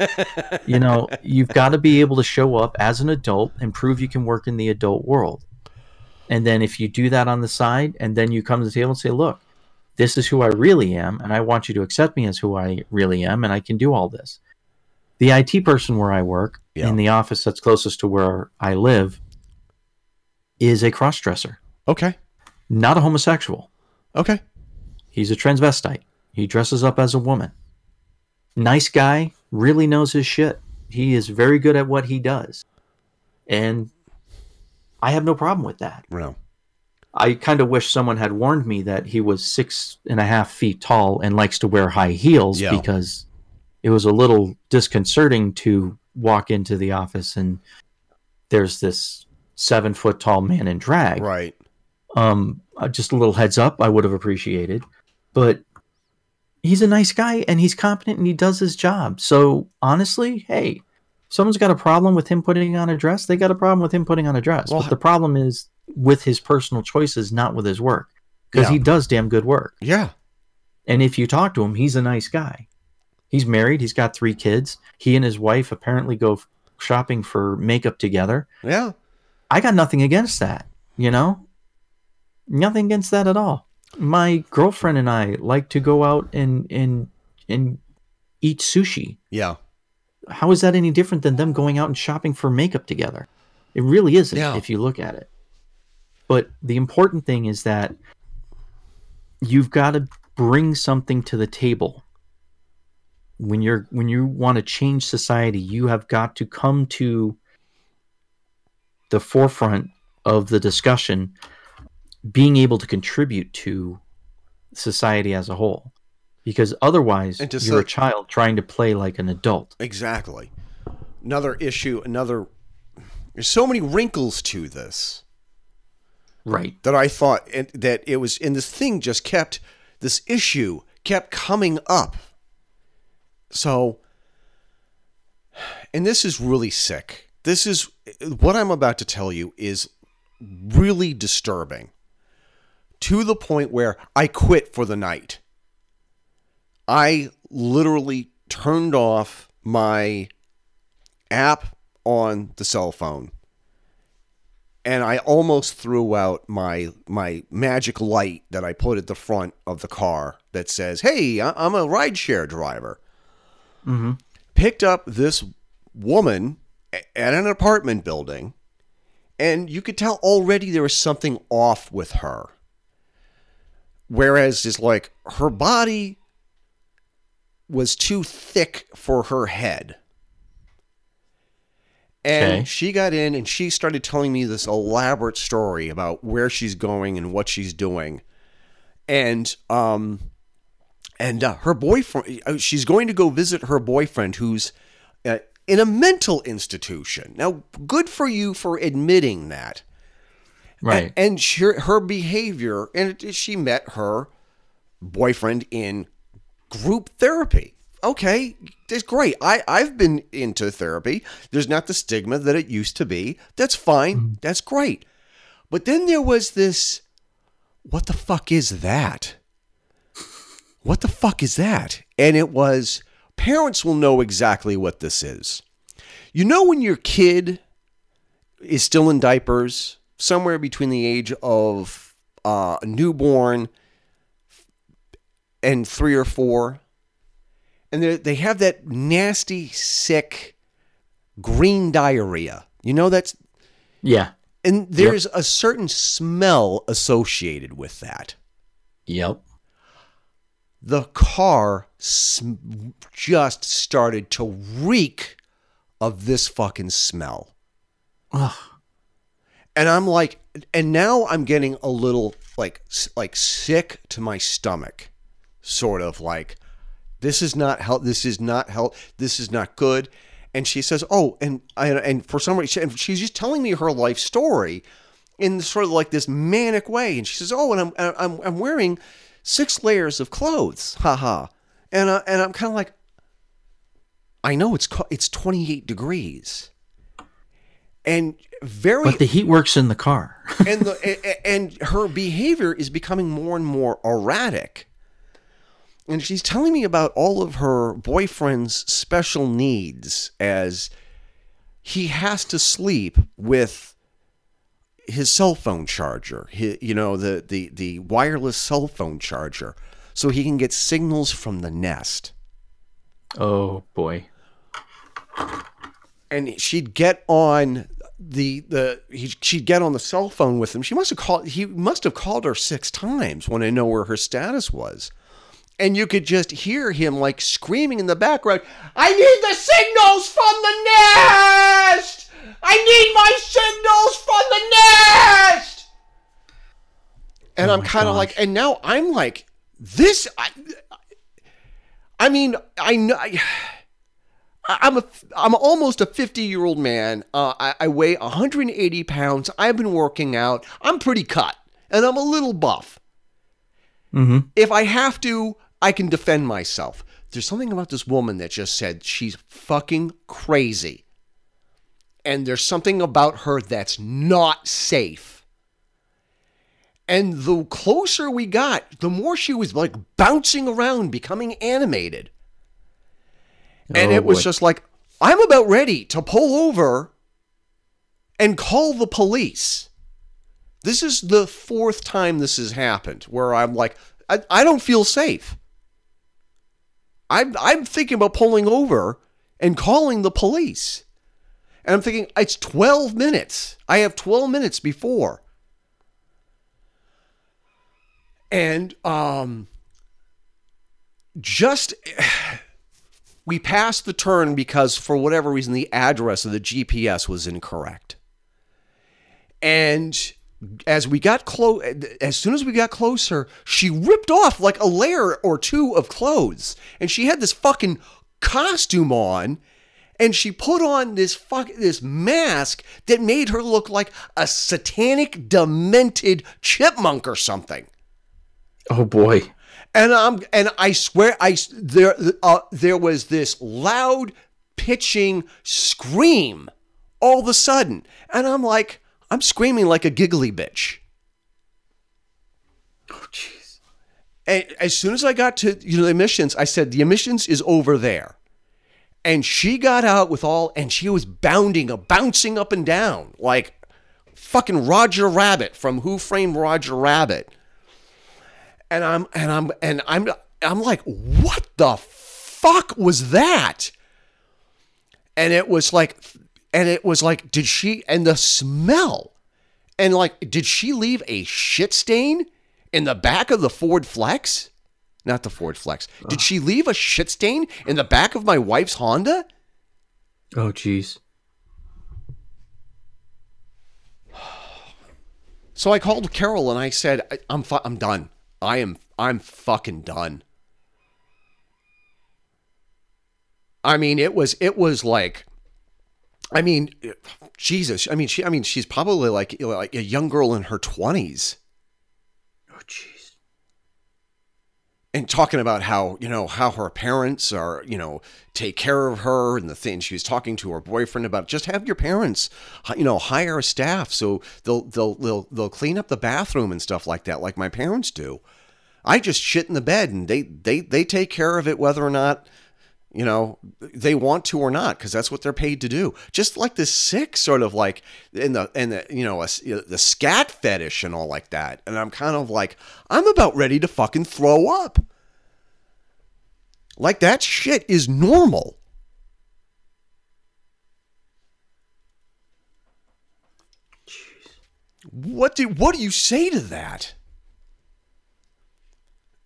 <laughs> you know, you've got to be able to show up as an adult and prove you can work in the adult world. And then if you do that on the side, and then you come to the table and say, look, this is who I really am, and I want you to accept me as who I really am, and I can do all this. The IT person where I work, Yeah. in the office that's closest to where I live, is a cross dresser, okay, not a homosexual. okay, He's a transvestite. He dresses up as a woman. Nice guy, really knows his shit. He is very good at what he does. And I have no problem with that. well, I kind of wish someone had warned me that he was six and a half feet tall and likes to wear high heels Yeah. because it was a little disconcerting to walk into the office and there's this seven foot tall man in drag right, um uh, just a little heads up i would have appreciated but he's a nice guy and he's competent and he does his job so honestly hey someone's got a problem with him putting on a dress they got a problem with him putting on a dress Well, but the problem is with his personal choices not with his work because Yeah. he does damn good work yeah, and if you talk to him he's a nice guy he's married he's got three kids he and his wife apparently go shopping for makeup together yeah. I got nothing against that, you know? Nothing against that at all. My girlfriend and I like to go out and and and eat sushi. Yeah. How is that any different than them going out and shopping for makeup together? It really isn't Yeah. if you look at it. But the important thing is that you've got to bring something to the table. When you're when you want to change society, you have got to come to the forefront of the discussion being able to contribute to society as a whole. because otherwise you're a child trying to play like an adult. Exactly. Another issue, another. There's so many wrinkles to this Right. that I thought and, that it was, and this thing just kept, this issue kept coming up. So, and this is really sick. This is what I'm about to tell you is really disturbing to the point where I quit for the night. I literally turned off my app on the cell phone and I almost threw out my my magic light that I put at the front of the car that says, "Hey, I'm a rideshare driver." Mm-hmm. Picked up this woman at an apartment building, and you could tell already there was something off with her. Whereas, it's like her body was too thick for her head. And Okay. she got in and she started telling me this elaborate story about where she's going and what she's doing. And um and uh, her boyfriend uh, she's going to go visit her boyfriend who's uh, in a mental institution. Now, good for you for admitting that. Right. A- And she, her behavior, and it, she met her boyfriend in group therapy. Okay, that's great. I, I've been into therapy. There's not the stigma that it used to be. That's fine. Mm-hmm. That's great. But then there was this what the fuck is that? What the fuck is that? And it was parents will know exactly what this is. You know when your kid is still in diapers, somewhere between the age of uh, newborn and three or four, and they they have that nasty, sick green diarrhea. You know that's yeah. and there's a certain smell associated with that. Yep. The car sm- just started to reek of this fucking smell. Ugh. And I'm like, and now I'm getting a little like like sick to my stomach, sort of like, this is not help. This is not help. This is not good. And she says, oh, and I, and for some reason, she's just telling me her life story in sort of like this manic way. And she says, oh, and I'm I'm I'm wearing six layers of clothes, haha. And uh, and I'm kind of like, I know it's it's 28 degrees. And very But the heat works in the car. <laughs> and the a- a- and her behavior is becoming more and more erratic. And she's telling me about all of her boyfriend's special needs as he has to sleep with his cell phone charger, hi you know, the, the, the wireless cell phone charger, so he can get signals from the nest. oh boy. and she'd get on the the he, she'd get on the cell phone with him. She must have called. He must have called her six times when I know where her status was, and you could just hear him like screaming in the background. I need the signals from the nest. I need my signals from the nest. And oh I'm kind of like, and now I'm like, this. I, I mean, I know. I, I'm a I'm almost a 50 year old man. Uh, I, I weigh 180 pounds. I've been working out. I'm pretty cut, and I'm a little buff. Mm-hmm. If I have to, I can defend myself. There's something about this woman that just said she's fucking crazy, and there's something about her that's not safe. And the closer we got, the more she was like bouncing around, becoming animated. And Oh, it was boy. just like, I'm about ready to pull over and call the police. This is the fourth time this has happened where I'm like, I, I don't feel safe. I'm, I'm thinking about pulling over and calling the police. And I'm thinking, it's 12 minutes. I have 12 minutes before. And um, just we passed the turn because for whatever reason the address of the GPS was incorrect. And as we got close, as soon as we got closer, she ripped off like a layer or two of clothes, and she had this fucking costume on, and she put on this fuck this mask that made her look like a satanic, demented chipmunk or something. Oh boy. And I'm and I swear I there uh, there was this loud pitching scream all of a sudden, and I'm like I'm screaming like a giggly bitch. Oh jeez. And as soon as I got to you know the emissions, I said the emissions is over there. And she got out with all and she was bounding, bouncing up and down like fucking Roger Rabbit from Who Framed Roger Rabbit. And I'm and I'm and I'm I'm like, what the fuck was that? And it was like and it was like, did she and the smell? And like, did she leave a shit stain in the back of the Ford Flex? Not the Ford Flex. Did she leave a shit stain in the back of my wife's Honda? Oh jeez. So I called Carol and I said, "I'm fu- I'm done. I am I'm fucking done." I mean, it was it was like I mean, Jesus. I mean, she I mean, she's probably like like a young girl in her 20s. Oh jeez. And talking about how you know how her parents are you know take care of her and the thing she was talking to her boyfriend about just have your parents you know hire a staff. So they'll they'll they'll they'll clean up the bathroom and stuff like that like my parents do. I just shit in the bed and they they they take care of it whether or not you know they want to or not because that's what they're paid to do. Just like the sick sort of like in the in the you know a, the scat fetish and all like that. And i'm kind of like i'm about ready to fucking throw up. Like that shit is normal. What do what do you say to that?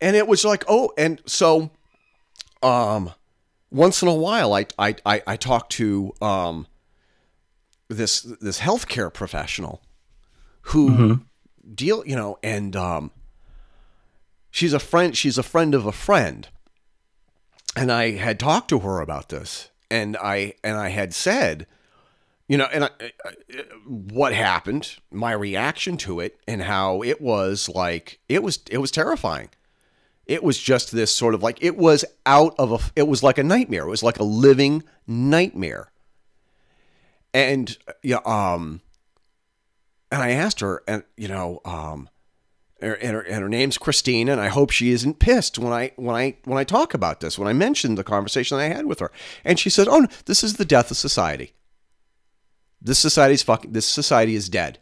And it was like oh and so um once in a while I I I, I talk to um this this healthcare professional who deal you know and um she's a friend she's a friend of a friend. And I had talked to her about this and I and I had said you know and I, I- what happened my reaction to it and how it was like it was it was terrifying it was just this sort of like it was out of a it was like a nightmare. It was like a living nightmare. And yeah um and i asked her and you know um and her, and her, name's christine and i hope she isn't pissed when i when i when i talk about this when i mentioned the conversation i had with her. And she said oh this is the death of society. This society's fucking this society is dead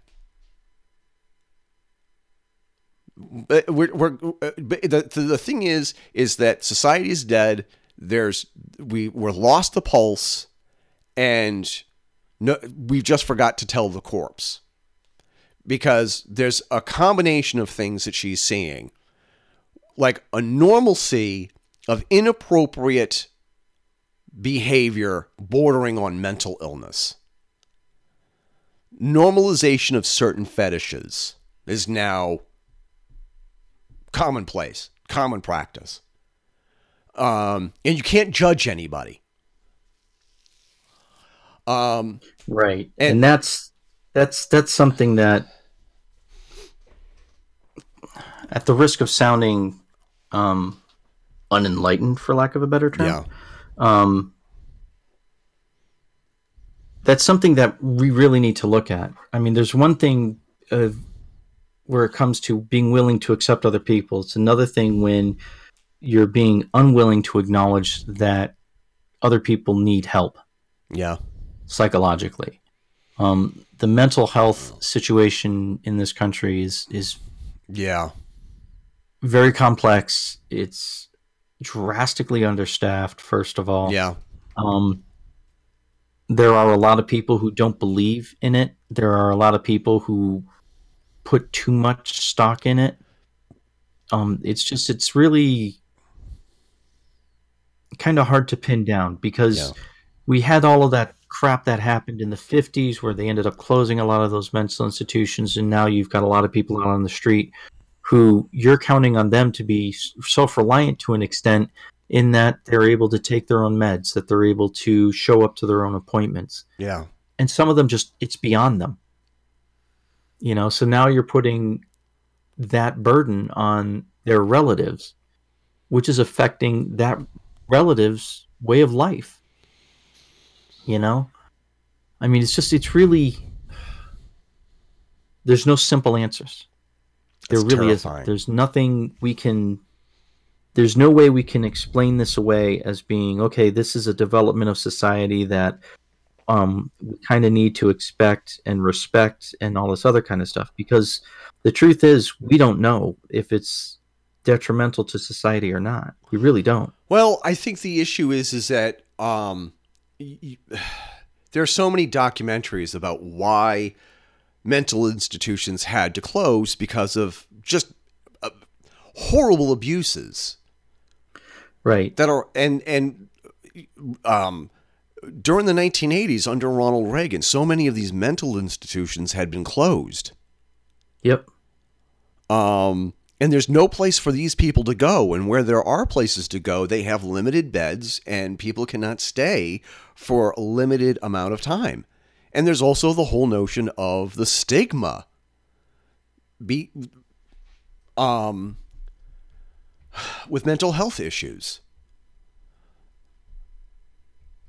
we're, we're uh, the, the thing is is that society is dead. There's we we're lost the pulse and no, we just forgot to tell the corpse because there's a combination of things that she's seeing. Like a normalcy of inappropriate behavior bordering on mental illness. Normalization of certain fetishes is now commonplace, common practice. Um, and you can't judge anybody. Um, Right. And- And, that's that's that's something that at the risk of sounding um unenlightened for lack of a better term. yeah, Um that's something that we really need to look at. I mean, there's one thing uh, where it comes to being willing to accept other people. It's another thing when you're being unwilling to acknowledge that other people need help yeah, psychologically. Um, the mental health situation in this country is is yeah, very complex. It's drastically understaffed. First of all, yeah, um, there are a lot of people who don't believe in it. There are a lot of people who put too much stock in it. Um, it's just it's really kind of hard to pin down because Yeah. we had all of that crap that happened in the 50s where they ended up closing a lot of those mental institutions and now you've got a lot of people out on the street who you're counting on them to be self-reliant to an extent in that they're able to take their own meds that they're able to show up to their own appointments Yeah. and some of them just it's beyond them you know so now you're putting that burden on their relatives which is affecting that relative's way of life you know? I mean it's just it's really there's no simple answers. There That's really terrifying. isn't there's nothing we can there's no way we can explain this away as being okay this is a development of society that um, we kind of need to expect and respect and all this other kind of stuff because the truth is we don't know if it's detrimental to society or not. We really don't. Well, I think the issue is is that um, y- y- <sighs> there are so many documentaries about why mental institutions had to close because of just uh, horrible abuses right. that are and and um, during the 1980s under Ronald Reagan, so many of these mental institutions had been closed. yep Um, and there's no place for these people to go. And where there are places to go, they have limited beds and people cannot stay for a limited amount of time. And there's also the whole notion of the stigma. Be um <sighs> with mental health issues.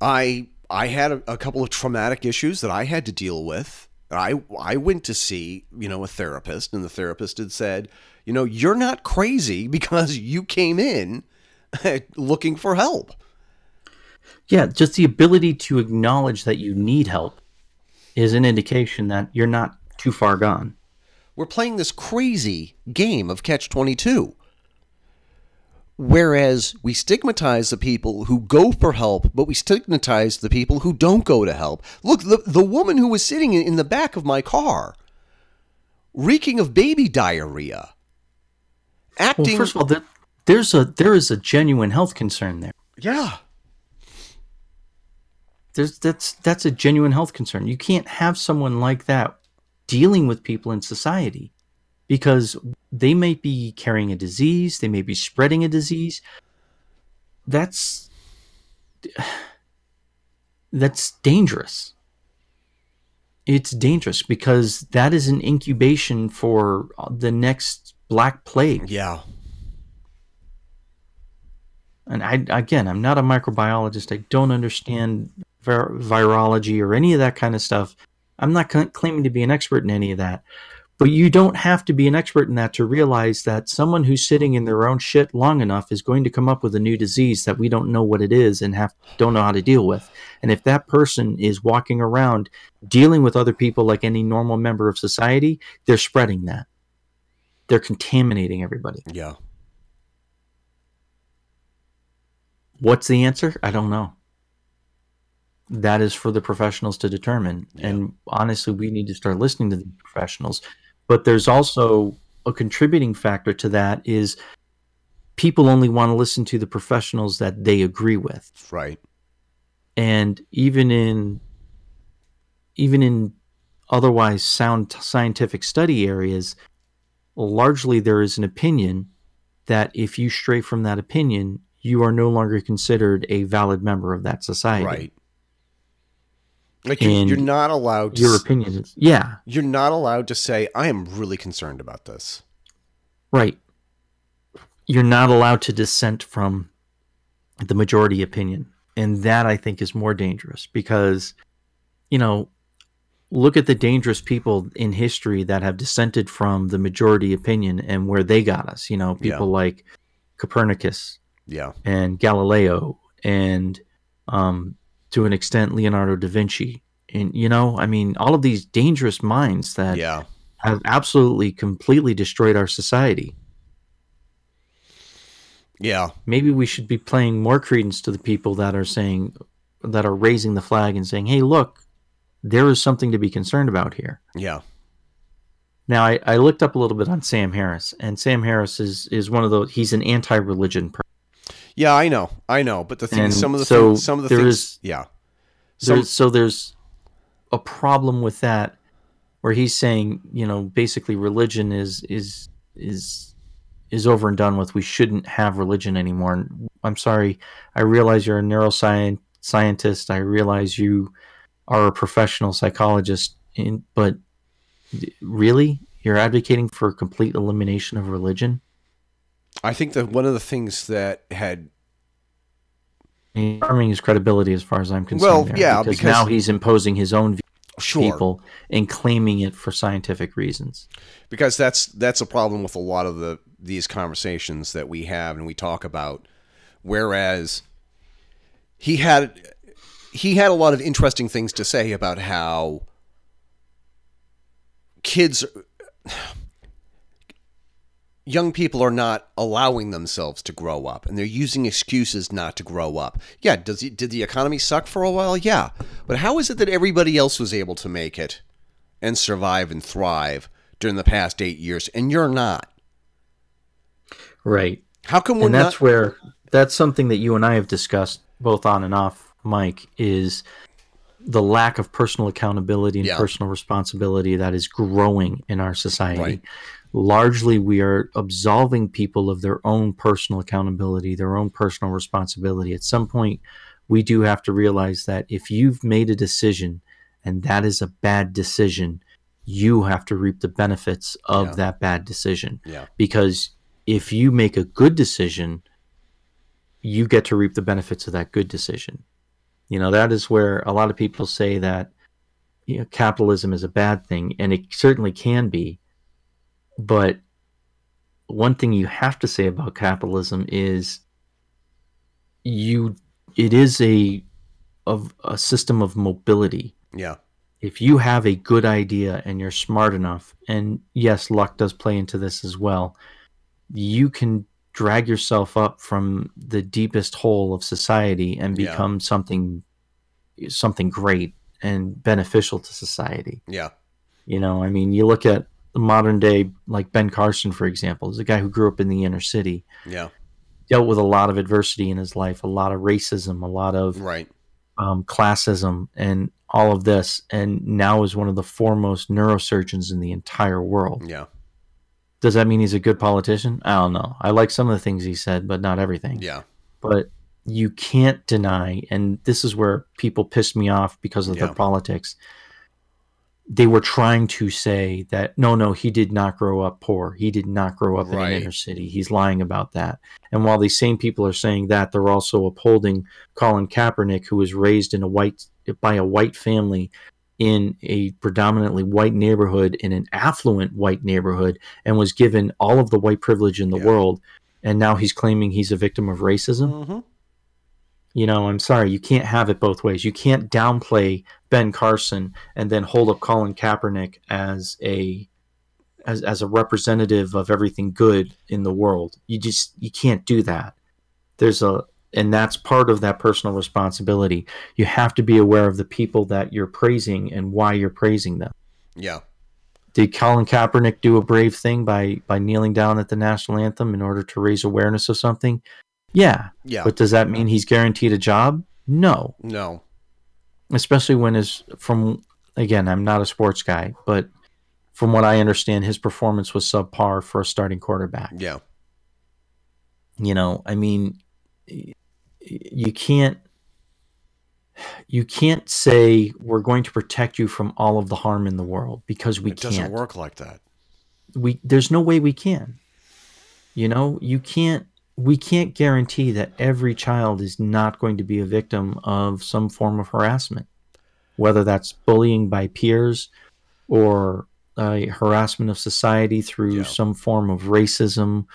I I had a, a couple of traumatic issues that I had to deal with. I I went to see you know a therapist, and the therapist had said, you know, you're not crazy <laughs> because you came in <laughs> looking for help. yeah just the ability to acknowledge that you need help is an indication that you're not too far gone We're playing this crazy game of catch twenty two. Whereas we stigmatize the people who go for help, but we stigmatize the people who don't go to help. Look, the, the woman who was sitting in the back of my car, reeking of baby diarrhea, acting. well first of all there, there's a there is a genuine health concern there yeah, there's that's that's a genuine health concern. You can't have someone like that dealing with people in society because they might be carrying a disease, they may be spreading a disease. That's <sighs> that's dangerous. It's dangerous because that is an incubation for the next black plague. yeah, and I again, I'm not a microbiologist. I don't understand vir- virology or any of that kind of stuff. I'm not cl- claiming to be an expert in any of that. But you don't have to be an expert in that to realize that someone who's sitting in their own shit long enough is going to come up with a new disease that we don't know what it is and have don't know how to deal with. And if that person is walking around dealing with other people like any normal member of society, they're spreading that. They're contaminating everybody. yeah. What's the answer? I don't know. That is for the professionals to determine. And honestly, we need to start listening to the professionals. But there's also a contributing factor to that is people only want to listen to the professionals that they agree with. Right. And even in even in otherwise sound scientific study areas, largely there is an opinion that if you stray from that opinion, you are no longer considered a valid member of that society. Right. Like you, you're not allowed to. Your opinion is yeah, You're not allowed to say, "I am really concerned about this." right. You're not allowed to dissent from the majority opinion. And that I think is more dangerous because, you know, look at the dangerous people in history that have dissented from the majority opinion and where they got us. You know, people like Copernicus Yeah. and Galileo and um, to an extent Leonardo da Vinci. And, you know, I mean, all of these dangerous minds that Yeah. have absolutely completely destroyed our society. Yeah. Maybe we should be playing more credence to the people that are saying, that are raising the flag and saying, hey, look, there is something to be concerned about here. Yeah. Now, I, I looked up a little bit on Sam Harris, and Sam Harris is, is one of those, he's an anti religion person. Yeah, I know, I know. But the thing, some of the so things, some of the things, is- yeah, Some- There's, so there's a problem with that, where he's saying, you know, basically religion is is is is over and done with. We shouldn't have religion anymore. And I'm sorry. I realize you're a neuroscience scientist. I realize you are a professional psychologist, in, but really, you're advocating for complete elimination of religion. I think that one of the things that had harming his credibility as far as I'm concerned. Well, there, yeah, because, because- now he's imposing his own view sure people and claiming it for scientific reasons. because that's that's a problem with a lot of the these conversations that we have and we talk about whereas he had he had a lot of interesting things to say about how kids young people are not allowing themselves to grow up and they're using excuses not to grow up. Yeah, does it, did the economy suck for a while? Yeah. But how is it that everybody else was able to make it and survive and thrive during the past 8 years and you're not? Right. How come we're and that's not where that's something that you and I have discussed both on and off mic is the lack of personal accountability and Yeah. personal responsibility that is growing in our society. Right. Largely, we are absolving people of their own personal accountability, their own personal responsibility. At some point, we do have to realize that if you've made a decision and that is a bad decision, you have to reap the benefits of Yeah. that bad decision Yeah. because if you make a good decision, you get to reap the benefits of that good decision. You know, that is where a lot of people say that you know, capitalism is a bad thing, and it certainly can be. But one thing you have to say about capitalism is you it is a of a system of mobility Yeah. if you have a good idea and you're smart enough, and yes, luck does play into this as well, you can drag yourself up from the deepest hole of society and Yeah. become something something great and beneficial to society. Yeah. You know, I mean, you look at the modern day, like Ben Carson, for example, is a guy who grew up in the inner city, Yeah. dealt with a lot of adversity in his life, a lot of racism, a lot of Right. um, classism and all of this, and now is one of the foremost neurosurgeons in the entire world. Yeah. Does that mean he's a good politician? I don't know. I like some of the things he said, but not everything. Yeah. But you can't deny, and this is where people piss me off because of Yeah. their politics. They were trying to say that no, no, he did not grow up poor. He did not grow up in Right. an inner city. He's lying about that. And while these same people are saying that, they're also upholding Colin Kaepernick, who was raised in a white by a white family in a predominantly white neighborhood in an affluent white neighborhood and was given all of the white privilege in the Yeah. world and now he's claiming he's a victim of racism Mm-hmm. you know i'm sorry you can't have it both ways you can't downplay ben carson and then hold up colin kaepernick as a as, as a representative of everything good in the world you just you can't do that there's a and that's part of that personal responsibility you have to be aware of the people that you're praising and why you're praising them Yeah. did Colin Kaepernick do a brave thing by by kneeling down at the national anthem in order to raise awareness of something? Yeah, Yeah. but does that mean he's guaranteed a job? No, no. Especially when his from again, I'm not a sports guy, but from what I understand, his performance was subpar for a starting quarterback. Yeah. You know, I mean, you can't you can't say we're going to protect you from all of the harm in the world because we it doesn't can't. work like that. we there's no way we can you know you can't we can't guarantee that every child is not going to be a victim of some form of harassment whether that's bullying by peers or uh, harassment of society through Yeah. some form of racism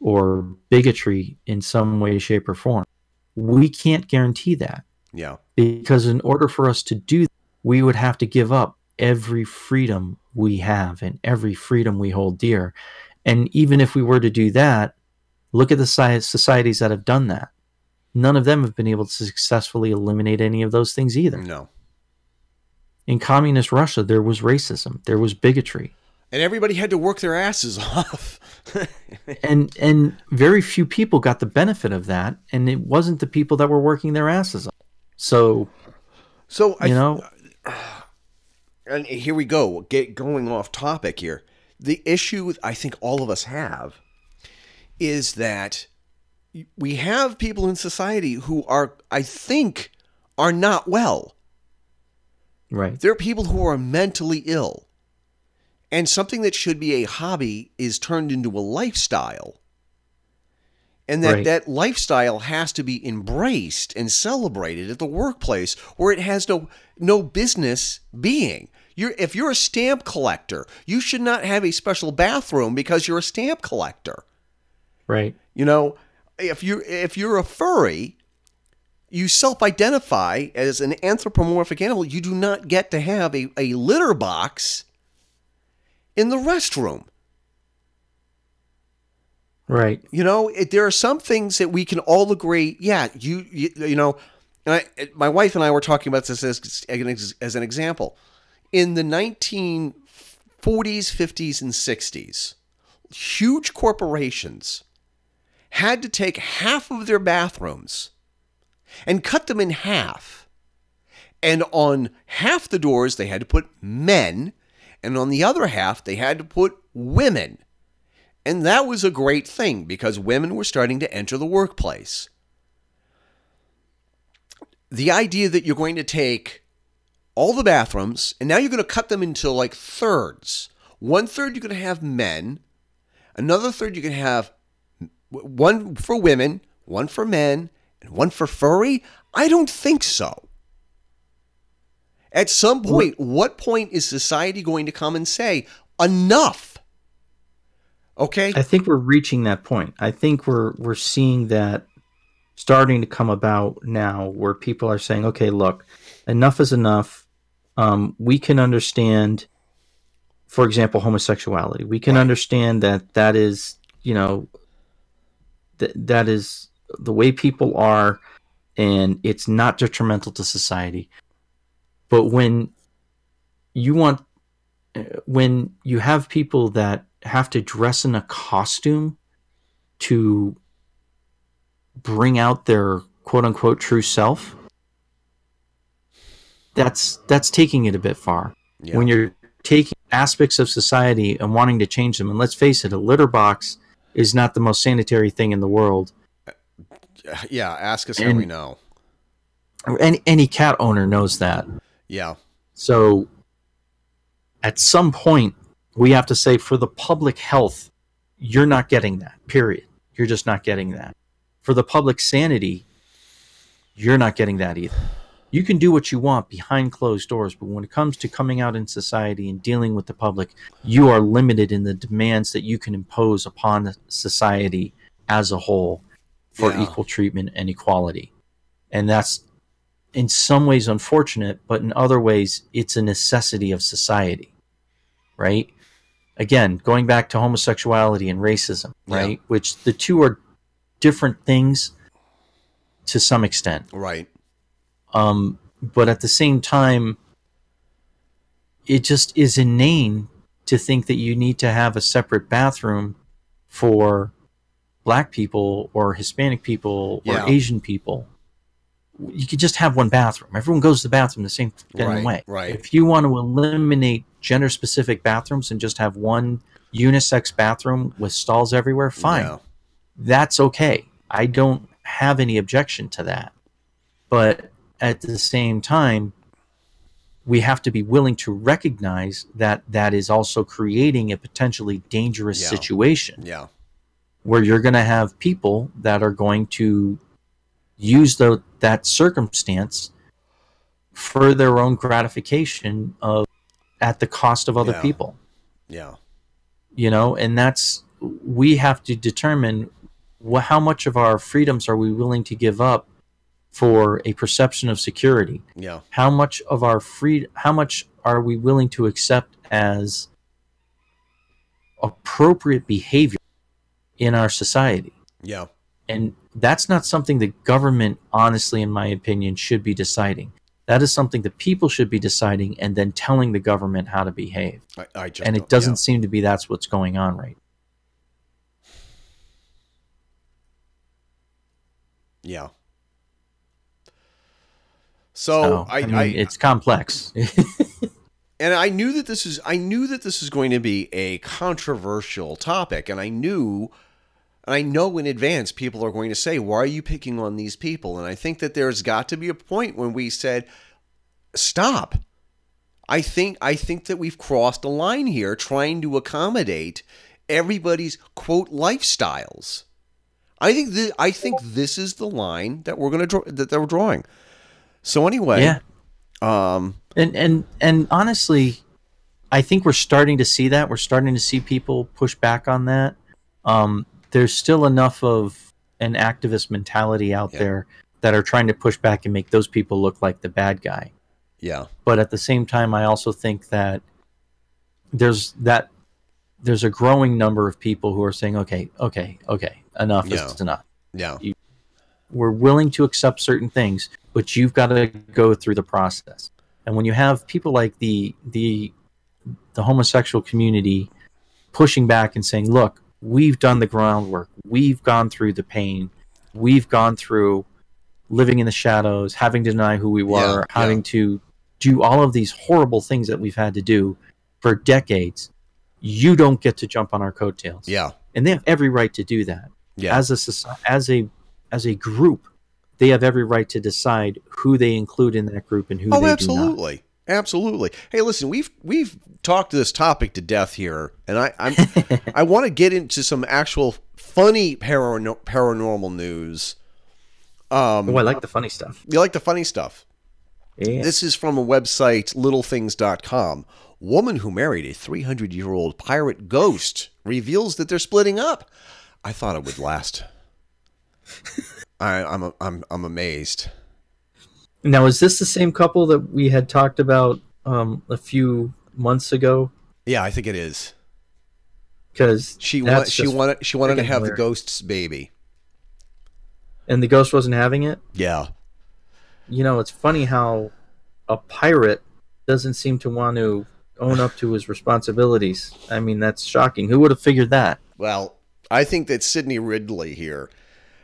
or bigotry in some way shape or form we can't guarantee that Yeah. because in order for us to do that, we would have to give up every freedom we have and every freedom we hold dear and even if we were to do that look at the societies that have done that none of them have been able to successfully eliminate any of those things either No. in communist russia there was racism there was bigotry And everybody had to work their asses <laughs> off. and and very few people got the benefit of that and it wasn't the people that were working their asses off so So I You know, <sighs> and here we go, get going off topic here. The issue I think all of us have is that we have people in society who are, I think, are not well. right? There are people who are mentally ill. And something that should be a hobby is turned into a lifestyle. And that, Right. that lifestyle has to be embraced and celebrated at the workplace where it has no no business being. You're, if you're a stamp collector, you should not have a special bathroom because you're a stamp collector. Right. You know, if you if you're a furry, you self-identify as an anthropomorphic animal. You do not get to have a, a litter box in the restroom. Right. You know, it, there are some things that we can all agree. Yeah, you you, you know, and I, my wife and I were talking about this as, as an example. In the 1940s, 50s, and 60s, huge corporations had to take half of their bathrooms and cut them in half. And on half the doors, they had to put men, and on the other half, they had to put women. And that was a great thing because women were starting to enter the workplace. The idea that you're going to take all the bathrooms and now you're going to cut them into like thirds. One third you're going to have men, another third you're going to have one for women, one for men, and one for furry. I don't think so. At some point, what point is society going to come and say, enough? Okay? I think we're reaching that point. I think we're we're seeing that starting to come about now, where people are saying, "Okay, look, enough is enough. Um, we can understand, for example, homosexuality. We can Right. understand that that is, you know, that that is the way people are, and it's not detrimental to society. But when you want, uh, when you have people that have to dress in a costume to bring out their quote unquote true self that's that's taking it a bit far Yeah. when you're taking aspects of society and wanting to change them and let's face it a litter box is not the most sanitary thing in the world yeah, ask us how And- we know. any, any cat owner knows that Yeah. So at some point, we have to say for the public health, you're not getting that, period. You're just not getting that. For the public sanity, you're not getting that either. You can do what you want behind closed doors, but when it comes to coming out in society and dealing with the public, you are limited in the demands that you can impose upon society as a whole for Yeah. equal treatment and equality. And that's in some ways unfortunate, but in other ways, it's a necessity of society, right? Again, going back to homosexuality and racism, Yeah. right? Which the two are different things to some extent. Right. Um, but at the same time, it just is inane to think that you need to have a separate bathroom for black people or Hispanic people or Yeah. Asian people. You could just have one bathroom. Everyone goes to the bathroom the same Right, way. right. If you want to eliminate gender specific bathrooms and just have one unisex bathroom with stalls everywhere, fine Yeah. that's okay. I don't have any objection to that. But at the same time, we have to be willing to recognize that that is also creating a potentially dangerous Yeah. situation Yeah. where you're going to have people that are going to use the, that circumstance for their own gratification of at the cost of other Yeah. people Yeah. you know and that's we have to determine wh- how much of our freedoms are we willing to give up for a perception of security Yeah. how much of our free how much are we willing to accept as appropriate behavior in our society Yeah. and that's not something the government honestly in my opinion should be deciding that is something that people should be deciding and then telling the government how to behave I, I just and it doesn't seem to be that's what's going on right Yeah. So, So, I, I, mean, I it's complex. <laughs> and I knew that this is I knew that this is going to be a controversial topic, and I knew and I know in advance people are going to say, "Why are you picking on these people?" And I think that there's got to be a point when we said, "Stop." I think I think that we've crossed a line here, trying to accommodate everybody's quote lifestyles. I think that I think this is the line that we're gonna draw that they're drawing. So anyway, yeah. um, And and and honestly, I think we're starting to see that. We're starting to see people push back on that. Um, there's still enough of an activist mentality out Yeah. there that are trying to push back and make those people look like the bad guy. yeah, But at the same time, I also think that there's that there's a growing number of people who are saying, okay, okay, okay, enough Yeah. is enough. yeah, we're willing to accept certain things, but you've got to go through the process. And when you have people like the the the homosexual community pushing back and saying, "Look, we've done the groundwork. We've gone through the pain. We've gone through living in the shadows, having to deny who we were, Yeah, having yeah. to do all of these horrible things that we've had to do for decades. You don't get to jump on our coattails." yeah, And they have every right to do that yeah. as a as a as a group, they have every right to decide who they include in that group and who Oh, they do not. absolutely, absolutely. Hey, listen, we've we've talked this topic to death here, and I I'm, <laughs> I want to get into some actual funny parano- paranormal news. Um, Oh, I like the funny stuff. you like the funny stuff? Yeah. This is from a website, littlethings.com. Woman who married a 300 year old pirate ghost reveals that they're splitting up. I thought it would last. <laughs> I, I'm, I'm, I'm amazed. Now, is this the same couple that we had talked about um, a few months ago? Yeah, I think it is. Because She wa- she wanted she wanted to have the ghost's baby. and the ghost wasn't having it. Yeah. You know, it's funny how a pirate doesn't seem to want to own up to his responsibilities. I mean, that's shocking. Who would have figured that? Well, I think that Sidney Ridley here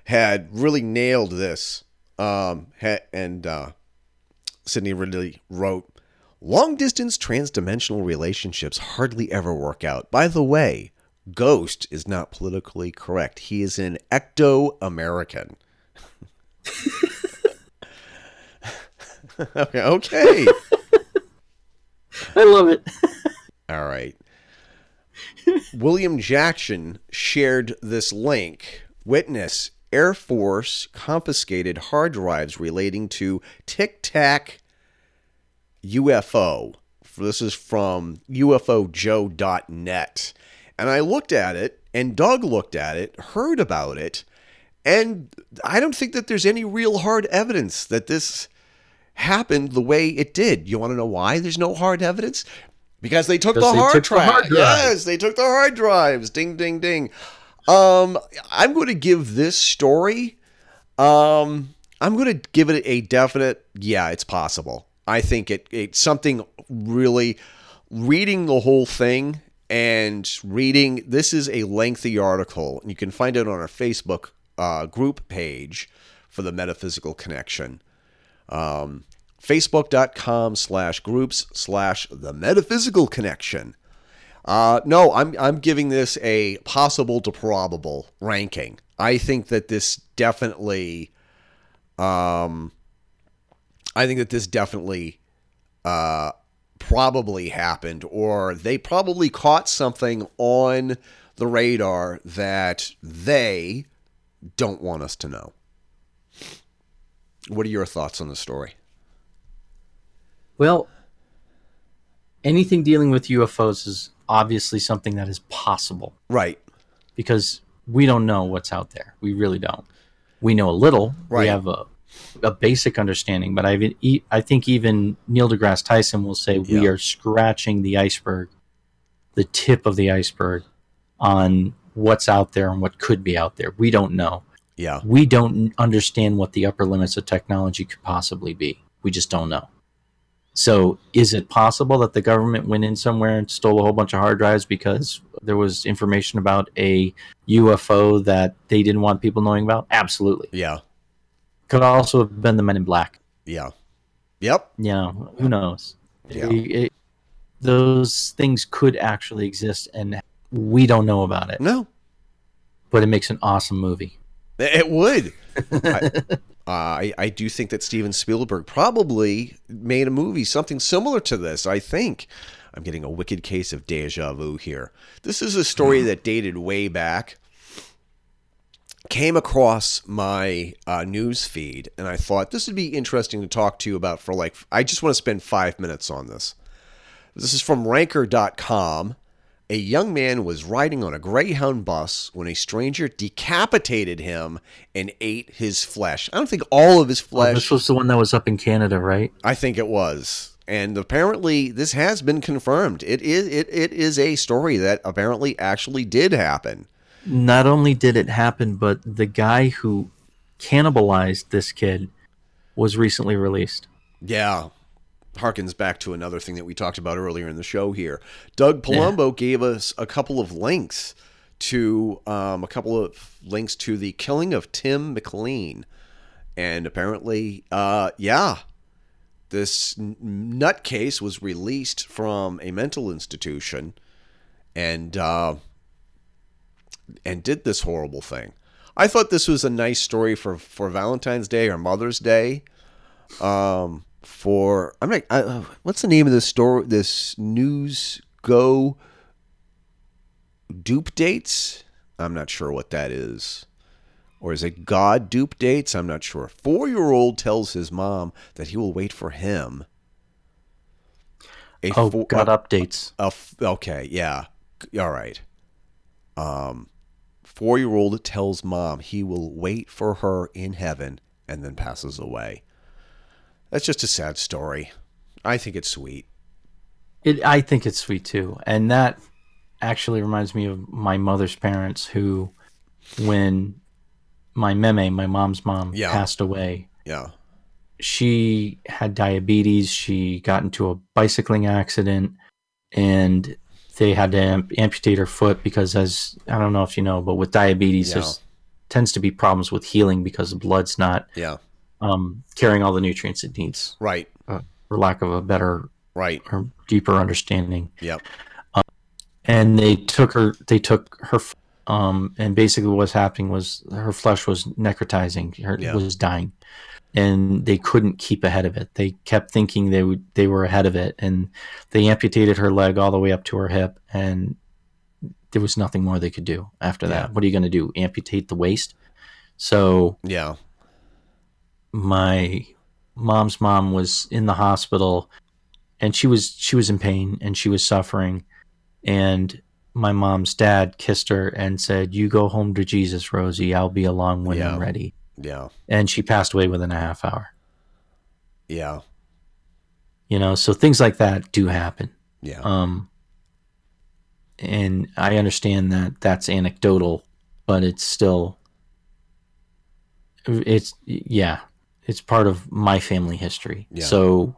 had really nailed this. Um, and uh, Sidney Ridley wrote, "Long distance transdimensional relationships hardly ever work out. By the way, Ghost is not politically correct. He is an ecto American." <laughs> okay. Okay. I love it. All right. William Jackson shared this link. Witness Air Force confiscated hard drives relating to Tic Tac UFO. This is from UFOJoe.net. And I looked at it, and Doug looked at it, heard about it, and I don't think that there's any real hard evidence that this happened the way it did. You want to know why there's no hard evidence? Because they took the they hard took the hard drive. Yes, they took the hard drives. Ding, ding, ding. Um, I'm going to give this story. Um, I'm going to give it a definite. Yeah, it's possible. I think it it's something really. Reading the whole thing and reading this is a lengthy article, and you can find it on our Facebook uh, group page for the Metaphysical Connection um, facebook.com slash groups slash the metaphysical connection uh, no I'm, I'm giving this a possible to probable ranking. I think that this definitely um, i think that this definitely uh, probably happened or they probably caught something on the radar that they don't want us to know. What are your thoughts on the story? Well, anything dealing with UFOs is obviously something that is possible right because we don't know what's out there. We really don't. We know a little. Right. We have a a basic understanding, but I've, I think even Neil deGrasse Tyson will say we are scratching the iceberg, the tip of the iceberg, on what's out there and what could be out there. We don't know. yeah we don't understand what the upper limits of technology could possibly be. We just don't know. So, is it possible that the government went in somewhere and stole a whole bunch of hard drives because there was information about a UFO that they didn't want people knowing about? Absolutely. yeah Could also have been the Men in Black. yeah Yep. You know, who knows? Yeah. It- it- those things could actually exist, and we don't know about it. No, But it makes an awesome movie. it would. <laughs> I, I I do think that Steven Spielberg probably made a movie something similar to this. I think I'm getting a wicked case of deja vu here. This is a story that dated way back. Came across my uh, news feed, and I thought this would be interesting to talk to you about for like. I just want to spend five minutes on this. This is from Ranker.com. A young man was riding on a Greyhound bus when a stranger decapitated him and ate his flesh. I don't think all of his Oh, flesh. this was the one that was up in Canada, right? I think it was. And apparently this has been confirmed. It is it, it is a story that apparently actually did happen. Not only did it happen, but the guy who cannibalized this kid was recently released. Yeah. Harkens back to another thing that we talked about earlier in the show here. Doug Palumbo gave us a couple of links to um, a couple of links to the killing of Tim McLean. And apparently, uh, yeah, this n- nutcase was released from a mental institution and uh, and did this horrible thing. I thought this was a nice story for, for Valentine's Day or Mother's Day um, for I'm like, I, uh, what's the name of this store? This news go dupe dates? I'm not sure what that is. Or is it God dupe dates? I'm not sure. Four year old tells his mom that he will wait for him. A Oh, four- got updates. a f- okay, yeah. All right. Um, four year old tells mom he will wait for her in heaven and then passes away. That's just a sad story. I think it's sweet. It, I think it's sweet too, and that actually reminds me of my mother's parents, who, when my meme, my mom's mom, Yeah. passed away, Yeah. she had diabetes. She got into a bicycling accident, and they had to amp- amputate her foot because, as I don't know if you know, but with diabetes, Yeah. there's tends to be problems with healing because the blood's not Yeah. Um, carrying all the nutrients it needs, Right. for lack of a better Right. or deeper understanding. Yep. and they took her they took her um and basically what's happening was her flesh was necrotizing her Yeah. was dying and they couldn't keep ahead of it they kept thinking they would they were ahead of it and they amputated her leg all the way up to her hip and there was nothing more they could do after that what are you going to do amputate the waist so Yeah. My mom's mom was in the hospital and she was she was in pain and she was suffering and my mom's dad kissed her and said you go home to jesus rosie i'll be along when i'm Yeah. ready Yeah. and she passed away within a half hour Yeah. you know so things like that do happen Yeah. um and i understand that that's anecdotal but it's still it's yeah it's part of my family history Yeah. so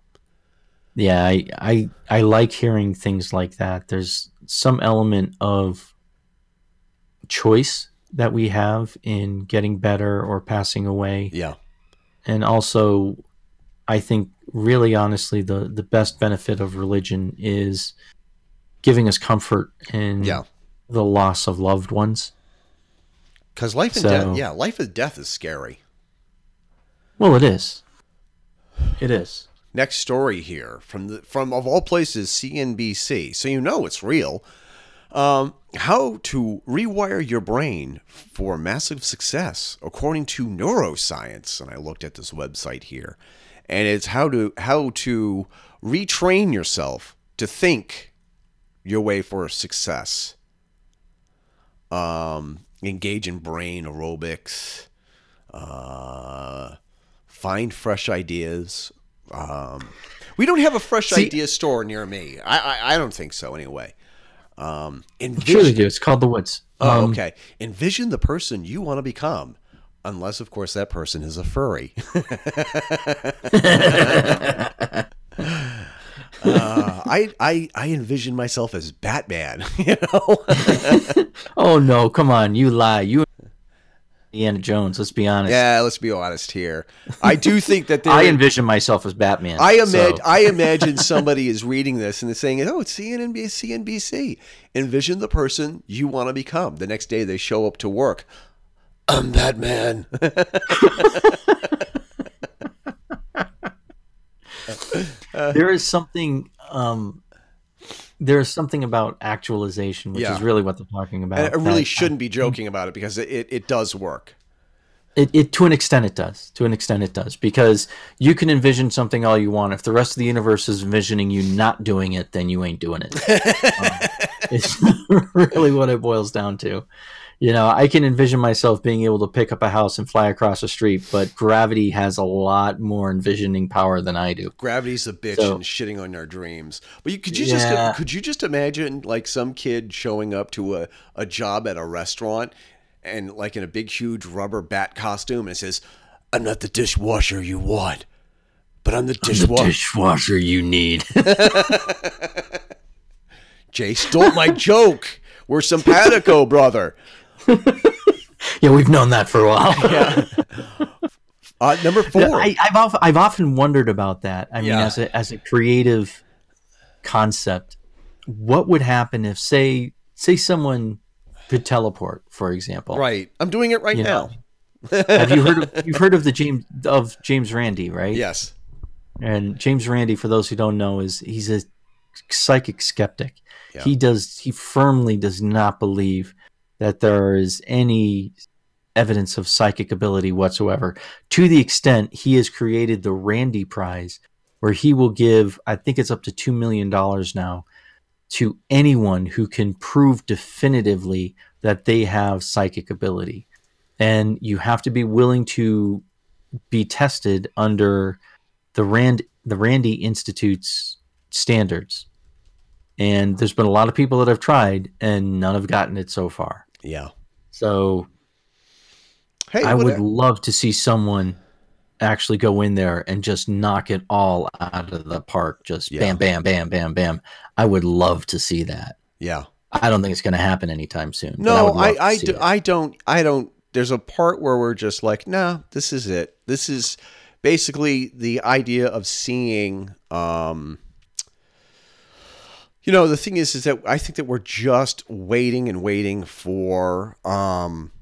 yeah I, I i like hearing things like that there's some element of choice that we have in getting better or passing away yeah. and also i think really honestly the the best benefit of religion is giving us comfort in Yeah. the loss of loved ones Because life and So- death, yeah, life and death is scary. Well it is it is Next story here from the from of all places CNBC, so you know it's real. Um, how to rewire your brain for massive success, according to neuroscience. And I looked at this website here, and it's how to how to retrain yourself to think your way for success. Um, engage in brain aerobics. Uh, find fresh ideas. Um, we don't have a fresh See- idea store near me. I, I I don't think so anyway. Um, sure they envision, do it's called the woods oh, Um, okay. Envision the person you want to become, unless of course that person is a furry. <laughs> uh, I I I envision myself as Batman. <laughs> You know. <laughs> oh no come on you lie you Indiana Jones. Let's be honest. Yeah, let's be honest here. I do think that. <laughs> I envision myself as Batman. I imagine. so- I imagine somebody is reading this and they're saying, "Oh, it's CNBC, CNBC." Envision the person you want to become. The next day they show up to work. I'm Batman. <laughs> there is something. Um, there is something about actualization, which Yeah. is really what they're talking about. And I really that- shouldn't be joking about it because it, it, it does work. It, it to an extent it does. To an extent it does because you can envision something all you want. If the rest of the universe is envisioning you not doing it, then you ain't doing it. <laughs> Um, it's <laughs> really what it boils down to. You know, I can envision myself being able to pick up a house and fly across the street, but gravity has a lot more envisioning power than I do. Gravity's a bitch So- and shitting on our dreams. But you, could you Yeah. just could you just imagine like some kid showing up to a, a job at a restaurant and like in a big huge rubber bat costume and says, "I'm not the dishwasher you want, but I'm the dishwasher." dishwasher you need. <laughs> Jay stole my joke. We're simpatico, brother. <laughs> yeah, we've known that for a while. <laughs> Uh, number four. I, I've often, I've often wondered about that. I mean, Yeah. as a as a creative concept, what would happen if, say, say someone could teleport, for example? right. I'm doing it right You now. Have you heard of you've heard of the James of James Randi, right? Yes. And James Randi, for those who don't know, is he's a psychic skeptic. Yeah. He does he firmly does not believe that there is any evidence of psychic ability whatsoever. To the extent he has created the Randi Prize, where he will give, I think it's up to two million dollars now, to anyone who can prove definitively that they have psychic ability. And you have to be willing to be tested under the Rand the Randi Institute's standards. And there's been a lot of people that have tried and none have gotten it so far. Yeah. So Hey, I would love to see someone actually go in there and just knock it all out of the park. Just Yeah. bam, bam, bam, bam, bam. I would love to see that. yeah. I don't think it's going to happen anytime soon. No, love I, I, do, I don't, I don't. There's a part where we're just like, nah, this is it. This is basically the idea of seeing. Um, you know, the thing is, is that I think that we're just waiting and waiting for. Um,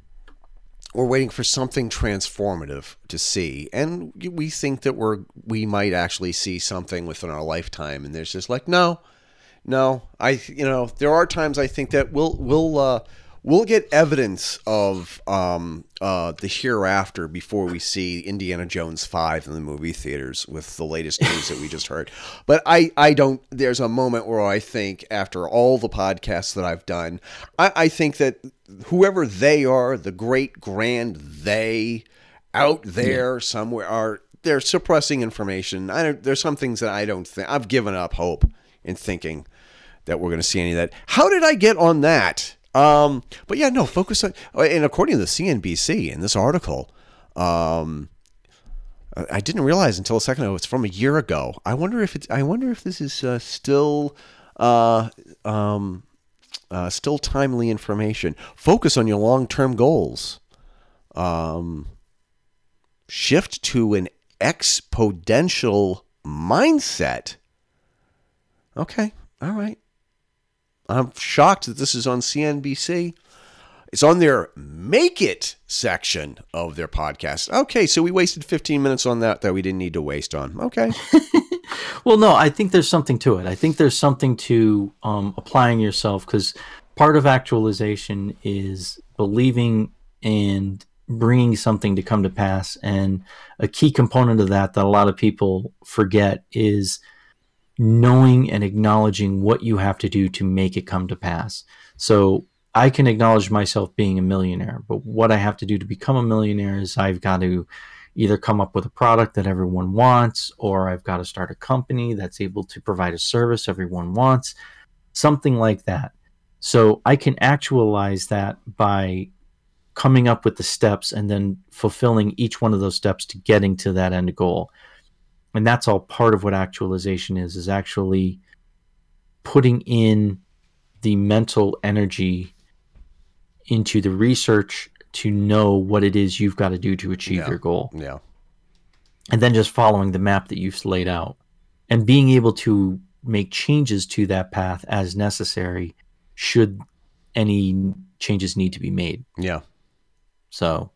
we're waiting for something transformative to see, and we think that we're we might actually see something within our lifetime. And there's just like, no, no, I you know there are times I think that we'll we'll uh, we'll get evidence of um, uh, the hereafter before we see Indiana Jones five in the movie theaters with the latest news that we just heard. But I I don't. There's a moment where I think after all the podcasts that I've done, I, I think that whoever they are, the great grand they out there somewhere are they're suppressing information. I don't, there's some things that I don't think I've given up hope in thinking that we're going to see any of that. How did I get on that? Um, but yeah, no, focus on. And according to the CNBC in this article, um, I- I didn't realize until a second ago it's from a year ago. I wonder if it's. I wonder if this is uh, still. Uh, um, uh, still timely information. Focus on your long-term goals. Um, shift to an exponential mindset. Okay, all right. I'm shocked that this is on CNBC. It's on their make it section of their podcast. Okay, so we wasted 15 minutes on that that we didn't need to waste on. Okay. <laughs> Well, no, I think there's something to it. I think there's something to um, applying yourself because part of actualization is believing and bringing something to come to pass. And a key component of that that a lot of people forget is knowing and acknowledging what you have to do to make it come to pass. So I can acknowledge myself being a millionaire, but what I have to do to become a millionaire is I've got to either come up with a product that everyone wants, or I've got to start a company that's able to provide a service everyone wants, something like that. So I can actualize that by coming up with the steps and then fulfilling each one of those steps to getting to that end goal. And that's all part of what actualization is, is actually putting in the mental energy into the research to know what it is you've got to do to achieve Yeah. your goal Yeah. and then just following the map that you've laid out and being able to make changes to that path as necessary should any changes need to be made Yeah. so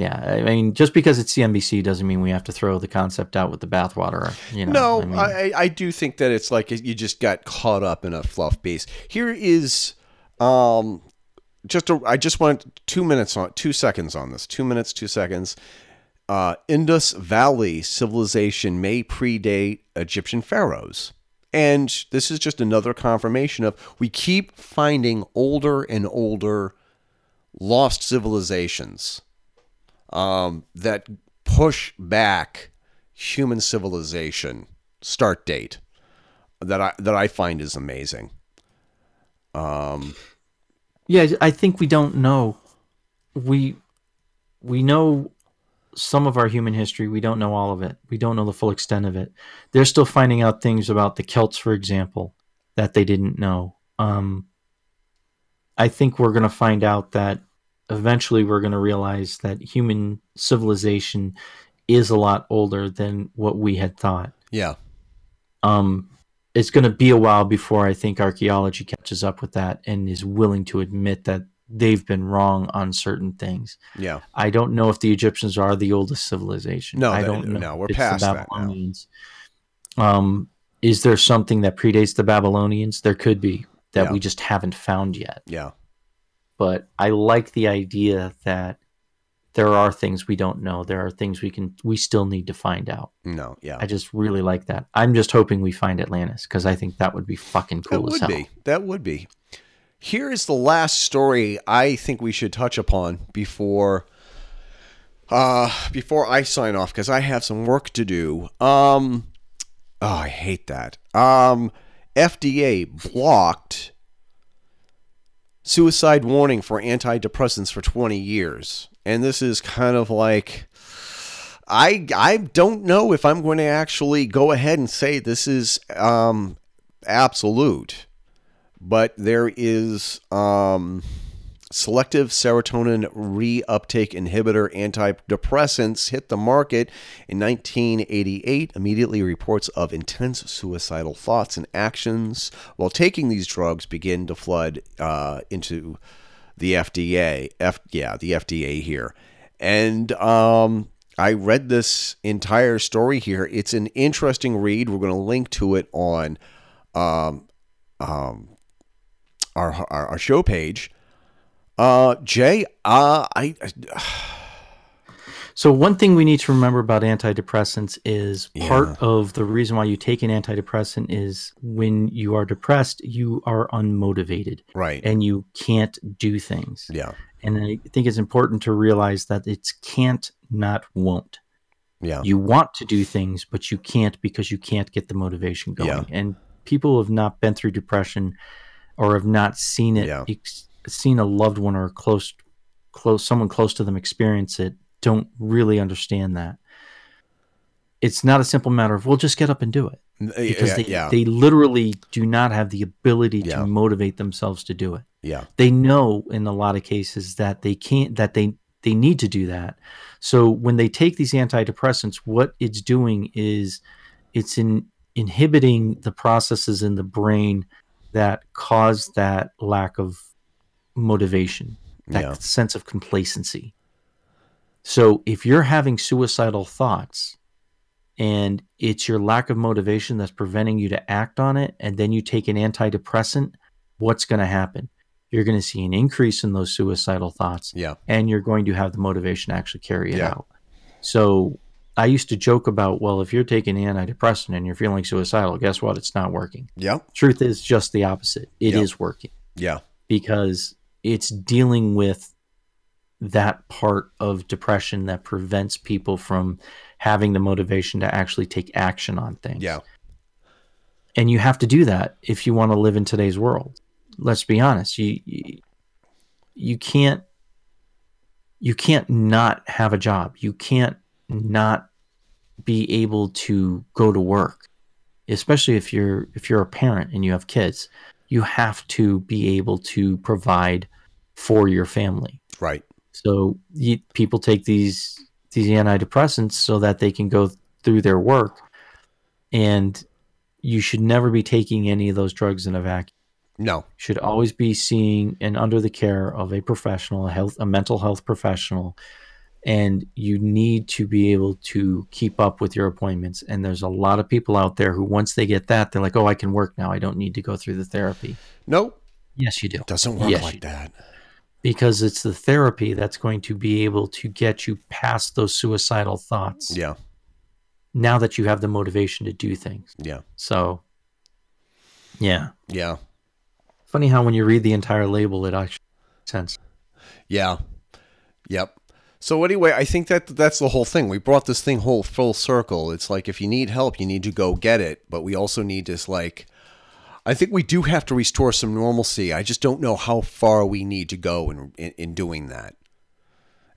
yeah i mean just because it's cnbc doesn't mean we have to throw the concept out with the bathwater you know No, I mean, I, I, do think that it's like you just got caught up in a fluff base. Here is um just a, I just want two minutes on two seconds on this. Two minutes, two seconds. Uh, Indus Valley civilization may predate Egyptian pharaohs. And this is just another confirmation of we keep finding older and older lost civilizations um, that push back human civilization start date that I that I find is amazing. Um, Yeah, I think we don't know. We we know some of our human history. We don't know all of it. We don't know the full extent of it. They're still finding out things about the Celts, for example, that they didn't know. Um, I think we're going to find out that eventually we're going to realize that human civilization is a lot older than what we had thought. Yeah, Um, it's going to be a while before I think archaeology catches up with that and is willing to admit that they've been wrong on certain things. yeah, I don't know if the Egyptians are the oldest civilization. No, I don't know. no, we're past that now. Um, is there something that predates the Babylonians? There could be that Yeah. we just haven't found yet. yeah, But I like the idea that there are things we don't know. There are things we can we still need to find out. no, yeah. I just really like that. I'm just hoping we find Atlantis because I think that would be fucking That cool as would hell. be. That would be. Here is the last story I think we should touch upon before uh before I sign off because I have some work to do. Um oh, I hate that. Um FDA blocked suicide warning for antidepressants for 20 years. And this is kind of like I I don't know if I'm going to actually go ahead and say this is um absolute but there is um, selective serotonin reuptake inhibitor antidepressants hit the market in 1988 immediately reports of intense suicidal thoughts and actions. While taking these drugs begin to flood uh, into the fda F, yeah the fda here. And um, i read this entire story here. It's an interesting read. We're going to link to it on um, um, our, our our show page. Uh, Jay, uh, I So one thing we need to remember about antidepressants is part of the reason why you take an antidepressant is when you are depressed, you are unmotivated right, and you can't do things. yeah, And I think it's important to realize that it's can't, not won't. yeah, You want to do things, but you can't because you can't get the motivation going. Yeah. And people who have not been through depression or have not seen it, Yeah. ex- seen a loved one or close, close, someone close to them experience it, don't really understand that. It's not a simple matter of, we'll just get up and do it. Uh, because yeah, they, yeah, they literally do not have the ability Yeah. to motivate themselves to do it yeah, they know in a lot of cases that they can't that they they need to do that so when they take these antidepressants what it's doing is it's in inhibiting the processes in the brain that cause that lack of motivation that Yeah. sense of complacency so if you're having suicidal thoughts and it's your lack of motivation that's preventing you to act on it and then you take an antidepressant what's going to happen you're going to see an increase in those suicidal thoughts yeah, and you're going to have the motivation to actually carry it Yeah. out. So I used to joke about, well, if you're taking antidepressant and you're feeling suicidal, guess what? It's not working. yeah, Truth is just the opposite. It is Yeah. working yeah, because it's dealing with that part of depression that prevents people from having the motivation to actually take action on things. yeah, And you have to do that if you want to live in today's world. Let's be honest. You you, can't you can't not have a job. You can't not be able to go to work. Especially if you're if you're a parent and you have kids. You have to be able to provide for your family. right, So you, people take these these antidepressants so that they can go through their work, and you should never be taking any of those drugs in a vacuum. No. Should always be seeing and under the care of a professional, a health, a mental health professional, and you need to be able to keep up with your appointments. And there's a lot of people out there who, once they get that, they're like, "Oh, I can work now. I don't need to go through the therapy." Nope. Yes, you do. it Doesn't work Yes, like do. that. because it's the therapy that's going to be able to get you past those suicidal thoughts. Yeah. Now that you have the motivation to do things. Yeah. So, yeah. Yeah. Funny how when you read the entire label, it actually makes sense. Yeah. Yep. So anyway, I think that that's the whole thing. We brought this thing whole full circle. It's like if you need help, you need to go get it, but we also need this like I think we do have to restore some normalcy. I just don't know how far we need to go in in, in doing that.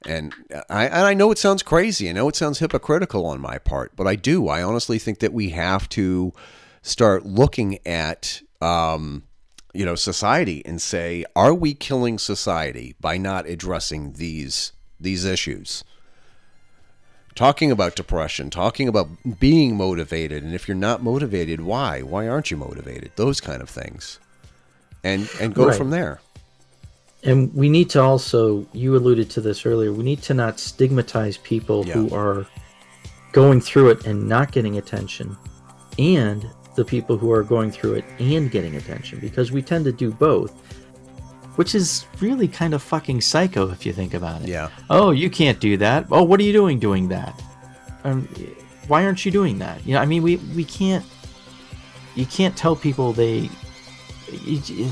And I and I know it sounds crazy. I know it sounds hypocritical on my part, but I do. I honestly think that we have to start looking at um, you know society and say, are we killing society by not addressing these these issues? Talking about depression, talking about being motivated, and if you're not motivated, why? Why aren't you motivated? Those kind of things, and and go Right. from there. And we need to also, you alluded to this earlier, we need to not stigmatize people Yeah. who are going through it and not getting attention, and the people who are going through it and getting attention, because we tend to do both, which is really kind of fucking psycho if you think about it. Yeah, Oh, you can't do that. Oh, what are you doing doing that? Um, why aren't you doing that? You know, I mean, we we can't. You can't tell people they. You,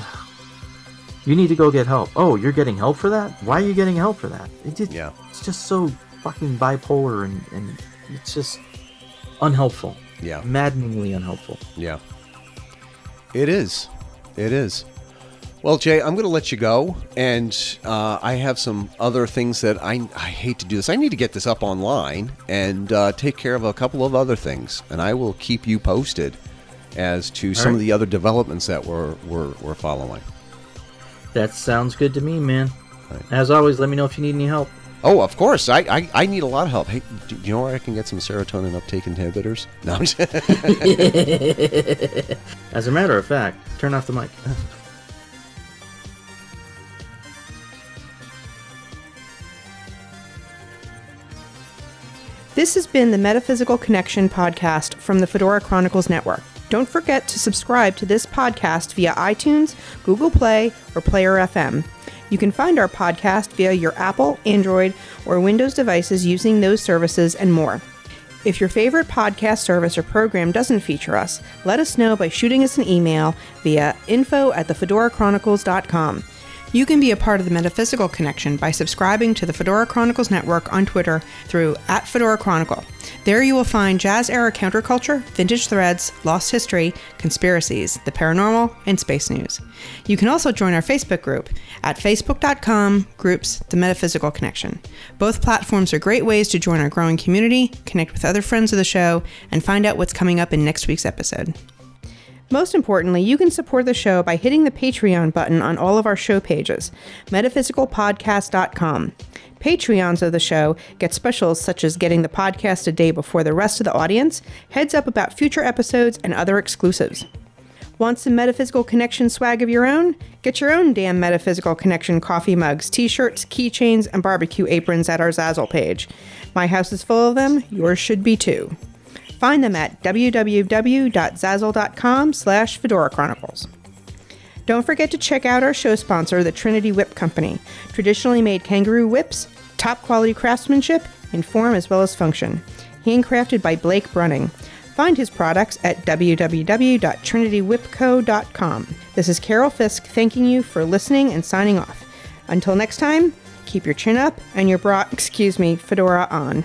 you need to go get help. Oh, you're getting help for that? Why are you getting help for that? It just, yeah, It's just so fucking bipolar and and it's just unhelpful. yeah. Maddeningly unhelpful. Yeah. It is. It is. Well, Jay, I'm going to let you go, and uh, I have some other things that I I hate to do this. I need to get this up online and uh, take care of a couple of other things, and I will keep you posted as to some right. of the other developments that we're we're, we're following. That sounds good to me, man. Right. As always, let me know if you need any help. Oh, of course. I, I, I need a lot of help. Hey, do you know where I can get some serotonin uptake inhibitors? No. <laughs> <laughs> As a matter of fact, turn off the mic. <laughs> This has been the Metaphysical Connection podcast from the Fedora Chronicles Network. Don't forget to subscribe to this podcast via iTunes, Google Play, or Player FM. You can find our podcast via your Apple, Android, or Windows devices using those services and more. If your favorite podcast service or program doesn't feature us, let us know by shooting us an email via info at thefedorachronicles.com. You can be a part of the Metaphysical Connection by subscribing to the Fedora Chronicles Network on Twitter through at Fedora Chronicle. There you will find jazz era counterculture, vintage threads, lost history, conspiracies, the paranormal, and space news. You can also join our Facebook group at facebook.com groups The Metaphysical Connection. Both platforms are great ways to join our growing community, connect with other friends of the show, and find out what's coming up in next week's episode. Most importantly, you can support the show by hitting the Patreon button on all of our show pages, metaphysicalpodcast.com. Patreons of the show get specials such as getting the podcast a day before the rest of the audience, heads up about future episodes, and other exclusives. Want some metaphysical connection swag of your own? Get your own damn metaphysical connection coffee mugs, t-shirts, keychains, and barbecue aprons at our Zazzle page. My house is full of them. Yours should be too. Find them at www.zazzle.com slash Fedora Chronicles. Don't forget to check out our show sponsor, the Trinity Whip Company. Traditionally made kangaroo whips, top quality craftsmanship in form as well as function. Handcrafted by Blake Brunning. Find his products at www.trinitywhipco.com. This is Carol Fisk thanking you for listening and signing off. Until next time, keep your chin up and your bra, <laughs> excuse me, fedora on.